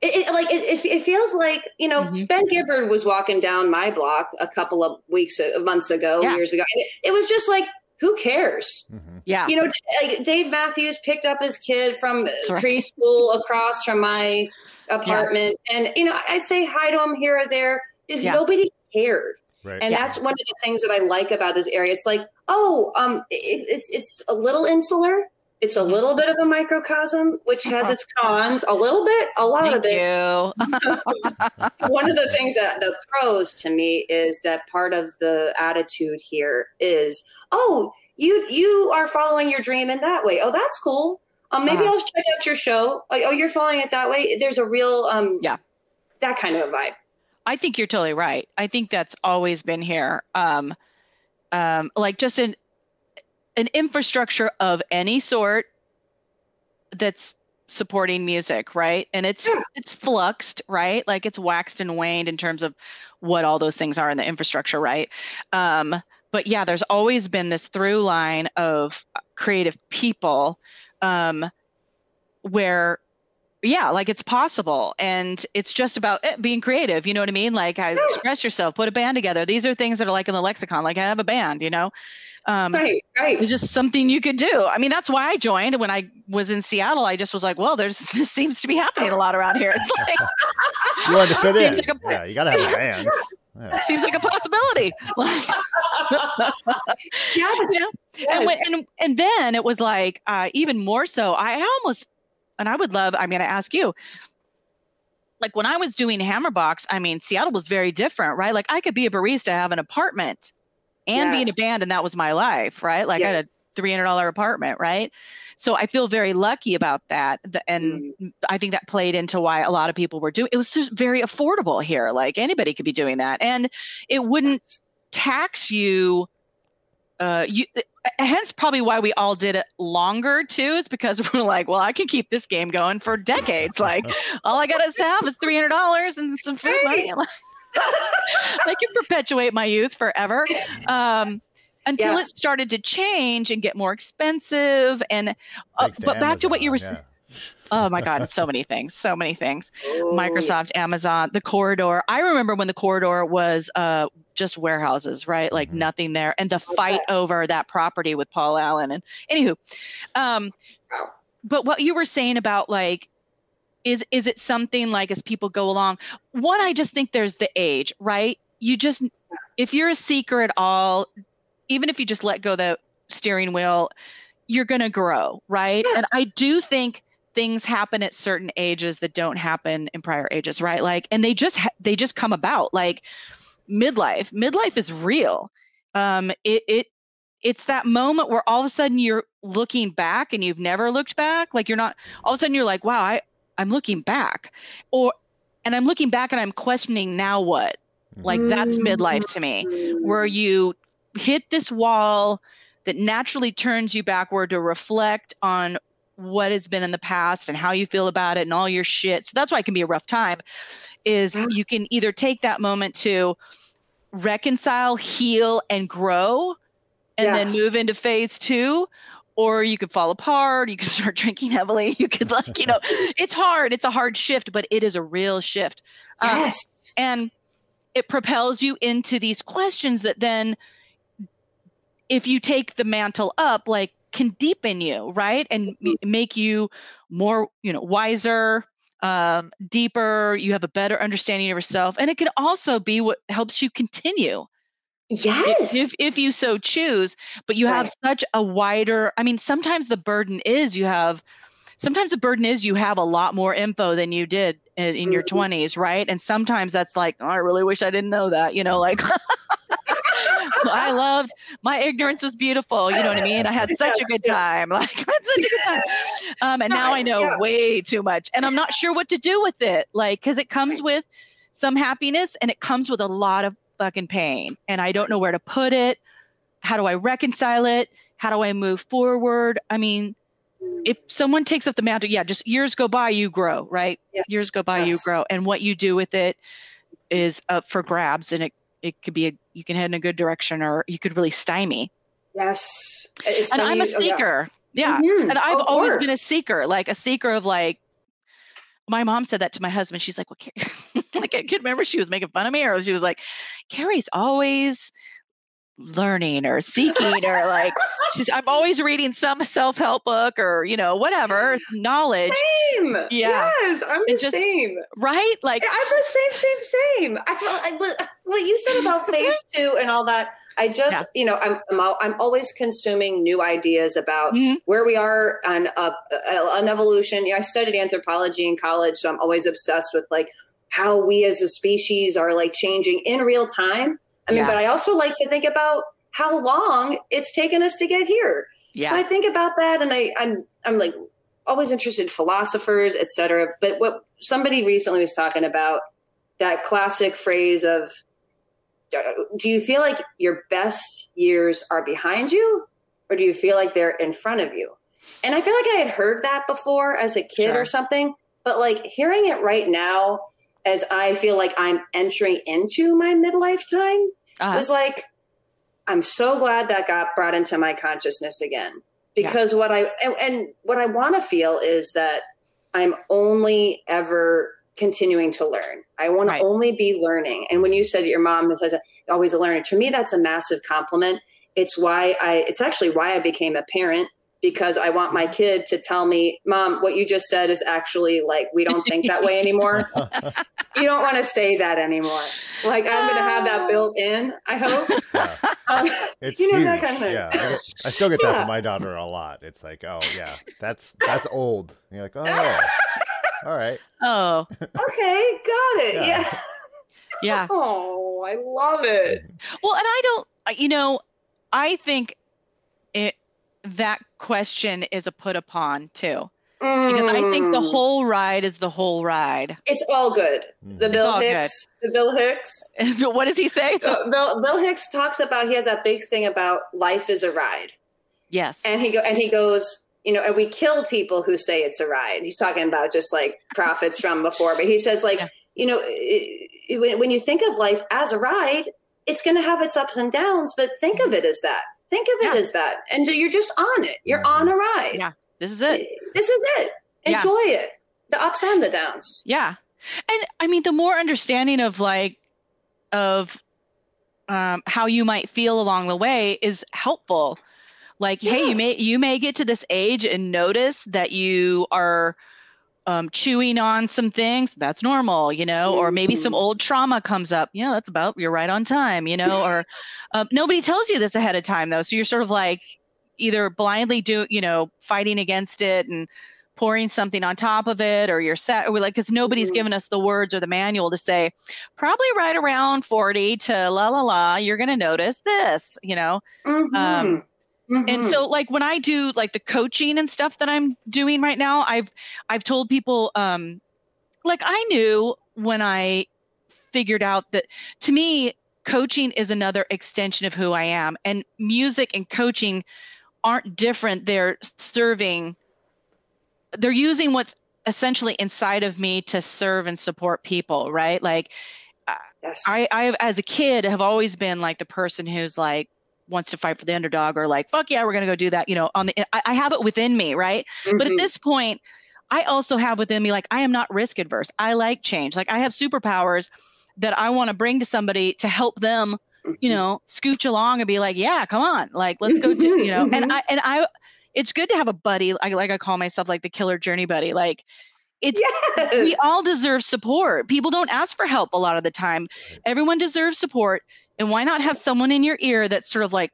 It, it, like it, it, feels like you know mm-hmm. Ben Gibbard was walking down my block a couple of weeks uh, months ago yeah. years ago it, it, was just like who cares mm-hmm. yeah you know like Dave Matthews picked up his kid from right. preschool across from my apartment yeah. and you know I'd say hi to him here or there yeah. nobody cared Right. And that's one of the things that I like about this area. It's like, oh, um, it, it's it's a little insular, it's a little bit of a microcosm, which has its cons, a little bit, a lot Thank of it. You. One of the things that the pros to me is that part of the attitude here is, oh, you you are following your dream in that way. Oh, that's cool. Um, maybe uh-huh. I'll check out your show. Oh, oh, you're following it that way. There's a real um, yeah, that kind of vibe. I think you're totally right. I think that's always been here. Um, um, like just an an infrastructure of any sort that's supporting music right? And it's yeah. it's fluxed right? Like it's waxed and waned in terms of what all those things are in the infrastructure right? Um but yeah there's always been this through line of creative people um where yeah like it's possible and it's just about it, being creative you know what i mean? Like I express yourself put a band together. These are things that are like in the lexicon like i have a band you know um, right, right. It's just something you could do. I mean, that's why I joined. When I was in Seattle, I just was like, well, there's this seems to be happening a lot around here. It's like you wanted to fit in. Like a, yeah, you got to have a band. Yeah. Seems like a possibility. yes. yes. And, when, and, and then it was like uh, even more so. I almost, and I would love. I mean, I ask you, like when I was doing Hammerbox, I mean, Seattle was very different, right? Like I could be a barista, have an apartment, and yes. being a band and that was my life right like yes. i had a $300 apartment right so i feel very lucky about that and mm. i think that played into why a lot of people were doing it was just very affordable here like anybody could be doing that and it wouldn't tax you uh you hence probably why we all did it longer too is because we're like well i can keep this game going for decades like all i gotta have is $300 and some food money I can perpetuate my youth forever. Um, until yes. it started to change and get more expensive. And uh, but Amazon, back to what you were saying. Yeah. Oh my God, so many things, so many things. Oh, Microsoft. Amazon, the corridor. I remember when the corridor was uh, just warehouses, right? Like mm-hmm. nothing there. And the fight over that property with Paul Allen. And anywho, um, wow. but what you were saying about like is is it something like as people go along? One i just think there's the age right? You just if you're a seeker at all even if you just let go the steering wheel you're going to grow right? Yes. and i do think things happen at certain ages that don't happen in prior ages right? Like and they just ha- they just come about like midlife. Midlife is real. Um it it it's that moment where all of a sudden you're looking back and you've never looked back. Like you're not all of a sudden you're like wow i I'm looking back or and I'm looking back and I'm questioning now what? Like that's midlife to me, where mm. you hit this wall that naturally turns you backward to reflect on what has been in the past and how you feel about it and all your shit. So that's why it can be a rough time is you can either take that moment to reconcile, heal and grow and yes. then move into phase 2 or you could fall apart you could start drinking heavily you could like you know it's hard it's a hard shift but it is a real shift. Um, yes. um, and it propels you into these questions that then if you take the mantle up like can deepen you right? And mm-hmm. make you more you know wiser um, deeper you have a better understanding of yourself and it can also be what helps you continue Yes. If, if you so choose, but you right. have such a wider, I mean, sometimes the burden is you have, sometimes the burden is you have a lot more info than you did in, in your 20s, mm-hmm. right? And sometimes that's like, oh, I really wish I didn't know that, you know, like I loved my ignorance was beautiful. You know what I mean? I had such yes, a good time. Like I had such a good time. Um, and now I know yeah. way too much and I'm not sure what to do with it. Like, cause it comes with some happiness and it comes with a lot of fucking pain and I don't know where to put it. How do I reconcile it? How do I move forward? I mean, if someone takes up the mantle, yeah, just years go by, you grow, right? Yes. Years go by, yes. you grow. And what you do with it is up for grabs. And it, it could be a, you can head in a good direction or you could really stymie. Yes. And I'm a seeker. Oh, yeah. yeah. Mm-hmm. And I've always been a seeker, like a seeker of like, my mom said that to my husband. She's like, well, like I can remember she was making fun of me or she was like, Carrie's always learning or seeking or like she's I'm always reading some self-help book or you know whatever knowledge. Same. Yeah. Yes, I'm the just, same. Right? Like I'm the same, same, same. I, I, what you said about phase two and all that. I just, yeah. you know, I'm, I'm, I'm always consuming new ideas about mm-hmm. where we are on uh, an evolution. You know, I studied anthropology in college, so I'm always obsessed with like how we as a species are like changing in real time I mean, yeah. but I also like to think about how long it's taken us to get here. Yeah. So I think about that, and I, I'm I'm like always interested in philosophers, etc. But what somebody recently was talking about that classic phrase of, "Do you feel like your best years are behind you, or do you feel like they're in front of you?" And I feel like I had heard that before as a kid sure. or something, but like hearing it right now as I feel like I'm entering into my midlife time uh-huh. was like, I'm so glad that got brought into my consciousness again. Because yeah. what I and, and what I want to feel is that I'm only ever continuing to learn. I want right. to only be learning. And when you said your mom has a, always a learner, to me that's a massive compliment. It's why I it's actually why I became a parent because I want my kid to tell me, Mom, what you just said is actually like, we don't think that way anymore. you don't want to say that anymore. Like, I'm going to have that built in, I hope. Yeah. Um, it's you know, huge. that kind of thing. Yeah. I, get, I still get that yeah. from my daughter a lot. It's like, oh, yeah, that's that's old. And you're like, oh, all right. Oh. okay, got it. Yeah. Yeah. yeah. Oh, I love it. Well, and I don't, you know, I think it, that question is a put upon too. Mm. Because I think the mm. whole ride is the whole ride. It's all good. The mm. Bill Hicks. Good. The Bill Hicks. what does he say? So, Bill, Bill Hicks talks about he has that big thing about life is a ride. Yes. And he go and he goes, you know, and we kill people who say it's a ride. He's talking about just like prophets from before, but he says like, yeah. you know, it, when, when you think of life as a ride, it's going to have its ups and downs, but think of it as that. Think of it yeah. as that. And you're just on it. You're on a ride. Yeah. This is it. This is it. Enjoy yeah. it. The ups and the downs. Yeah. And I mean, the more understanding of like, of um, how you might feel along the way is helpful. Like, yes. hey, you may you may get to this age and notice that you are um, chewing on some things, that's normal, you know, or maybe some mm-hmm. old trauma comes up. Yeah, that's about, you're right on time, you know, or um, nobody tells you this ahead of time though. So you're sort of like either blindly do, you know, fighting against it and pouring something on top of it, or you're set, or like, cause nobody's mm-hmm. given us the words or the manual to say, probably right around 40 to la la la, you're going to notice this, you know? Mm-hmm. Um, Mm-hmm. And so like when I do like the coaching and stuff that I'm doing right now, I've I've told people um like I knew when I figured out that to me coaching is another extension of who I am and music and coaching aren't different they're serving they're using what's essentially inside of me to serve and support people right like yes. I I as a kid have always been like the person who's like wants to fight for the underdog or like fuck yeah we're gonna go do that you know on the i, I have it within me right mm-hmm. but at mm-hmm. this point i also have within me like i am not risk adverse i like change like i have superpowers that i want to bring to somebody to help them you mm-hmm. know scooch along and be like yeah come on like let's go do you know and mm-hmm. i and i it's good to have a buddy I, like i call myself like the killer journey buddy like it's yes. we all deserve support people don't ask for help a lot of the time everyone deserves support and why not have someone in your ear that's sort of like,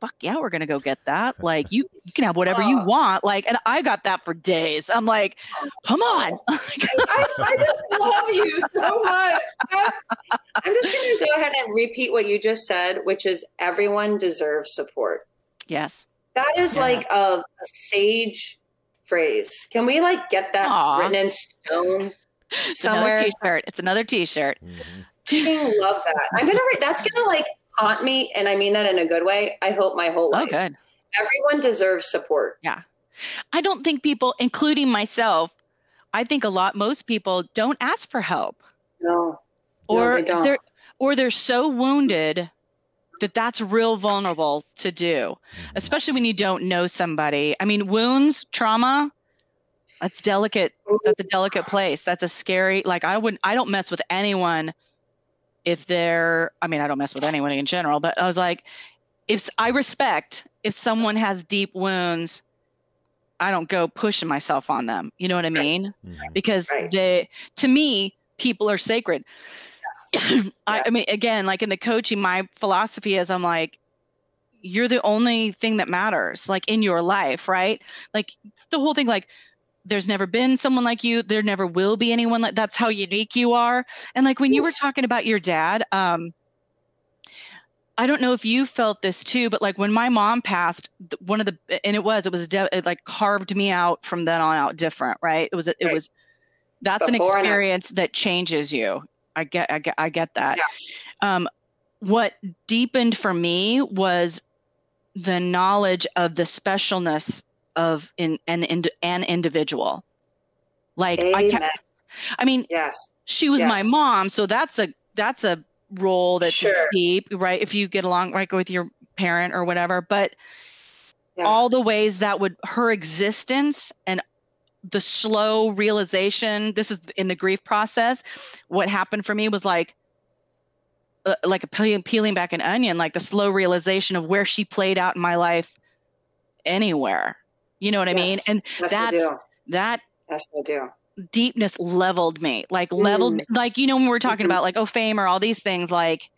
fuck yeah, we're gonna go get that. Like you, you can have whatever you want. Like, and I got that for days. I'm like, come on. Oh. I, I, just love you so much. I'm just gonna go ahead and repeat what you just said, which is everyone deserves support. Yes. That is yeah. like a, a, sage phrase. Can we like get that Aww. written in stone somewhere? It's t-shirt. It's another t-shirt. Mm-hmm love that. I'm gonna. That's gonna like haunt me, and I mean that in a good way. I hope my whole oh, life. Oh, good. Everyone deserves support. Yeah, I don't think people, including myself, I think a lot, most people don't ask for help. No. Or no, they are or they're so wounded that that's real vulnerable to do, especially when you don't know somebody. I mean, wounds, trauma, that's delicate. That's a delicate place. That's a scary, like I wouldn't, I don't mess with anyone if they're, I mean, I don't mess with anyone in general, but I was like, if I respect if someone has deep wounds, I don't go pushing myself on them. You know what I mean? Right. Mm-hmm. Because right. they, to me, people are sacred. I, yeah. I mean, again, like in the coaching, my philosophy is I'm like, you're the only thing that matters, like in your life, right? Like the whole thing, like, there's never been someone like you. There never will be anyone like that's how unique you are. And like when yes. you were talking about your dad, um, I don't know if you felt this too, but like when my mom passed, one of the and it was it was it like carved me out from then on out different, right? It was it right. was that's Before an experience that changes you. I get I get I get that. Yeah. Um, what deepened for me was the knowledge of the specialness of in an in, an individual. Like Amen. I kept, I mean, yes, she was yes. my mom, so that's a that's a role that's sure. deep, right? If you get along right with your parent or whatever, but yeah. all the ways that would her existence and the slow realization this is in the grief process what happened for me was like uh, like a peeling, peeling back an onion like the slow realization of where she played out in my life anywhere. You know what yes, i mean? And yes, that's that do. deepness leveled me like leveled mm. like you know when we are talking mm-hmm. about like oh fame or all these things like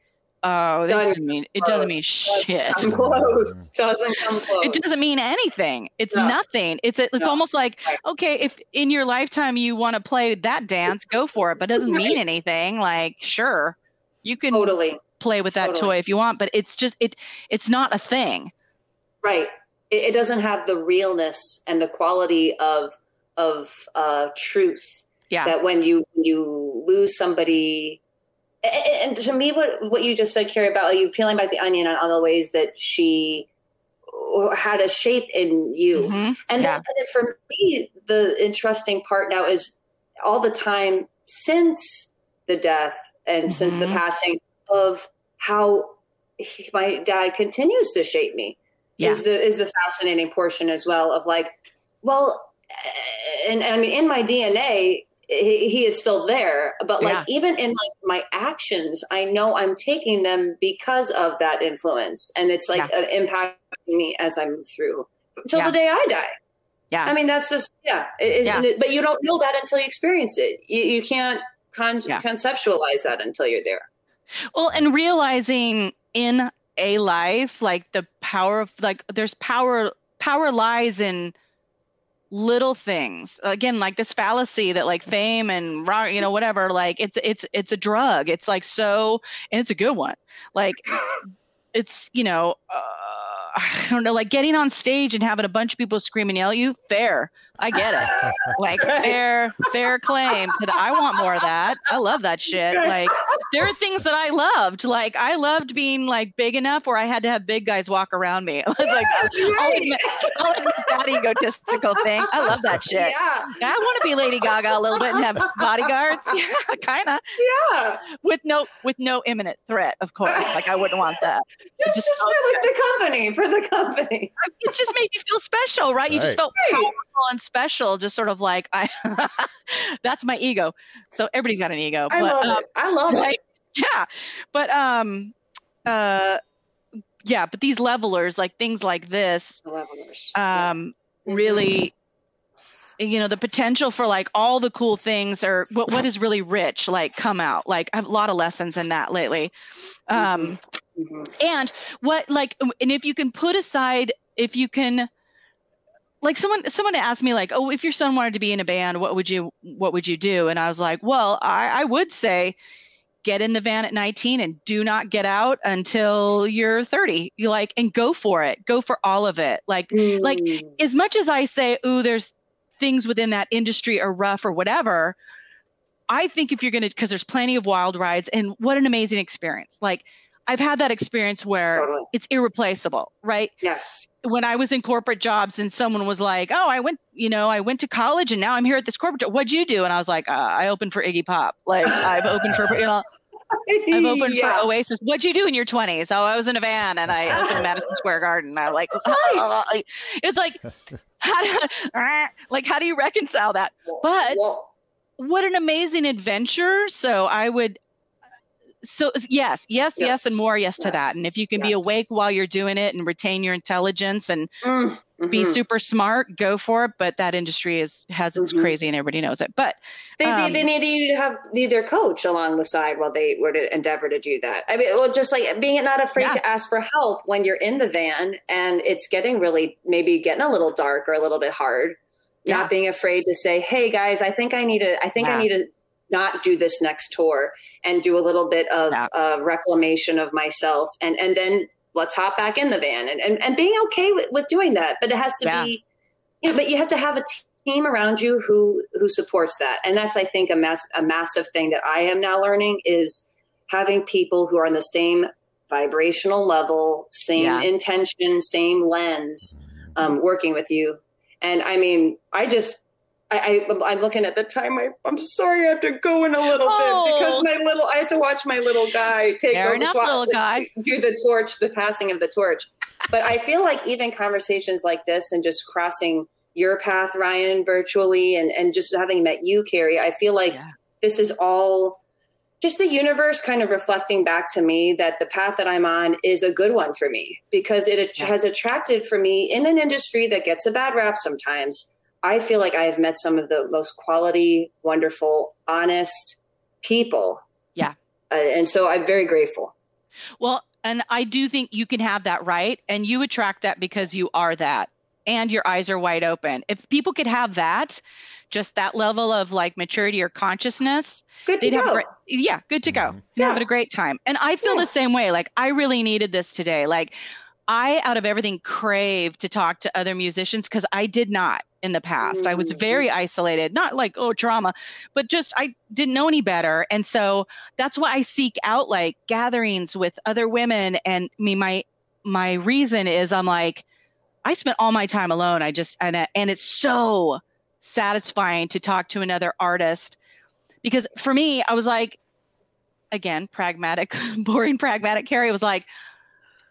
oh this doesn't mean it doesn't mean shit come close. Doesn't come close. it doesn't mean anything. It's no. nothing. It's it's no. almost like okay if in your lifetime you want to play that dance go for it but it doesn't mean anything like sure you can totally. play with totally. that toy if you want but it's just it it's not a thing. Right. It, it doesn't have the realness and the quality of of uh, truth. Yeah. That when you you lose somebody, and, to me, what what you just said, Carrie, about you peeling back the onion on all the ways that she had a shape in you, mm-hmm. and, yeah. then, for me, the interesting part now is all the time since the death and mm-hmm. since the mm-hmm. passing of how he, my dad continues to shape me yeah. is the is the fascinating portion as well of like well and, and I mean, in my DNA, he, he, is still there. But like, yeah. even in like my actions, I know I'm taking them because of that influence, and it's like yeah. uh, impacting me as I move through until yeah. the day I die. Yeah, I mean, that's just yeah. It, yeah. It, but you don't know that until you experience it. You, you can't con- conceptualize that until you're there. Well, and realizing in a life like the power of like there's power power lies in little things. Again like this fallacy that like fame and you know whatever like it's it's it's a drug. It's like so and it's a good one. Like it's you know uh, I don't know, like getting on stage and having a bunch of people scream and yell at you, fair. I get it. like fair, fair claim. But I want more of that. I love that shit. Like there are things that I loved. Like I loved being like big enough where I had to have big guys walk around me. like I'll admit, I'll admit that egotistical thing. I love that shit. Yeah. I want to be Lady Gaga a little bit and have bodyguards. Yeah, kind of. Yeah. With no with no imminent threat, of course. Like I wouldn't want that. It's Just, just for like the company, for the company. It just made you feel special, right? You just felt powerful and special, just sort of like I that's my ego. So everybody's got an ego. I but, love um, it. I love right? it. Yeah. But um uh yeah, but these levelers, like things like this, levelers. um yeah. really you know the potential for like all the cool things or what what is really rich like come out like I have a lot of lessons in that lately um mm-hmm. mm-hmm. and what like and if you can put aside if you can like someone someone asked me like oh if your son wanted to be in a band what would you what would you do and i was like well i, I would say get in the van at 19 and do not get out until you're 30 you like and go for it go for all of it like mm. like as much as i say ooh there's things within that industry are rough or whatever I think if you're going to, because there's plenty of wild rides, and what an amazing experience. Like, I've had that experience where totally. it's irreplaceable, right? Yes. When I was in corporate jobs and someone was like, "Oh, I went, you know, I went to college and now I'm here at this corporate job. What'd you do?" And I was like, uh, "I opened for Iggy Pop. Like, I've opened for, you know, I've opened yeah. for Oasis. What'd you do in your 20s? Oh, I was in a van and I opened Madison Square Garden. I like, it's like, how do, like, how do you reconcile that? But what an amazing adventure. So I would, so yes, yes, yes, yes, and more yes, yes, to that. And if you can yes. be awake while you're doing it and retain your intelligence and mm, mm-hmm. be super smart, go for it. But that industry is has its mm-hmm. crazy and everybody knows it. But they, um, they, they need you to have need their coach along the side while they were to endeavor to do that. I mean, well, just like being not afraid yeah. to ask for help when you're in the van and it's getting really maybe getting a little dark or a little bit hard. Yeah. Not being afraid to say, "Hey guys, I think I need to. I think yeah. I need to not do this next tour and do a little bit of yeah. uh, reclamation of myself and and then let's hop back in the van and and, and being okay with, with doing that but it has to yeah. be you know but you have to have a team around you who who supports that and that's i think a mass a massive thing that i am now learning is having people who are on the same vibrational level same yeah. intention same lens um, working with you and i mean i just I, I am looking at the time. I, am sorry, I have to go in a little oh. bit because oh. my little I have to watch my little guy take Fair over enough, little guy. do the torch, the passing of the torch. But I feel like even conversations like this and just crossing your path, Ryan, virtually, and and just having met you, Carrie, I feel like yeah. this is all just the universe kind of reflecting back to me that the path that I'm on is a good one for me because it yeah. has attracted for me in an industry that gets a bad rap sometimes I feel like I have met some of the most quality, wonderful, honest people. Yeah. Uh, and so I'm very grateful. Well, and I do think you can have that right. And you attract that because you are that and your eyes are wide open. If people could have that, just that level of like maturity or consciousness, good to go. Great, yeah, good to go. Mm-hmm. Yeah. Having a great time. And I feel yeah. the same way. Like I really needed this today. Like I, out of everything, crave to talk to other musicians because I did not in the past. Mm-hmm. I was mm-hmm. very isolated, not like, oh, drama, but just I didn't know any better. And so that's why I seek out like gatherings with other women. And I mean, my, my reason is I'm like, I spent all my time alone. I just, and, and it's so satisfying to talk to another artist because for me, I was like, again, pragmatic, boring, pragmatic Carrie was like,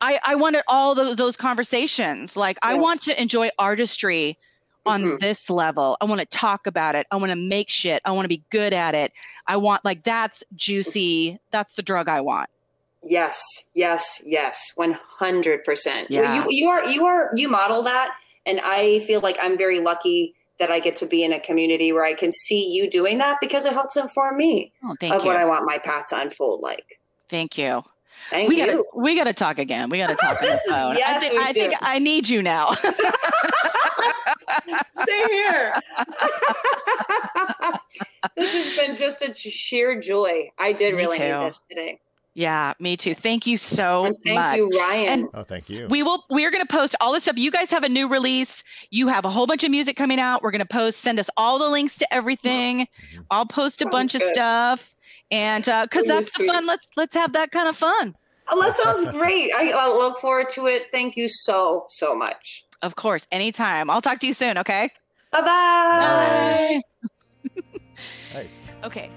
I, I wanted all the, those conversations. Like yes. I want to enjoy artistry on mm-hmm. this level. I want to talk about it. I want to make shit. I want to be good at it. I want like that's juicy. That's the drug I want. Yes, yes, yes, one hundred percent. You you are you are you model that, and I feel like I'm very lucky that I get to be in a community where I can see you doing that because it helps inform me oh, of you. what I want my path to unfold like. Thank you. Thank we you. Gotta, we got to talk again. We got to talk on the phone. yes, I, th- I think I need you now. Same here. this has been just a sheer joy. I did me really too. need this today. Yeah, me too. Thank you so and thank much. you, Ryan. And oh, thank you. We will. We are going to post all this stuff. You guys have a new release. You have a whole bunch of music coming out. We're going to post. Send us all the links to everything. Mm-hmm. I'll post Sounds a bunch good. of stuff and because uh, that's the fun let's let's have that kind of fun oh, that sounds great. I, I look forward to it. Thank you so so much. Of course. Anytime. I'll talk to you soon okay? Bye-bye. bye. Nice. okay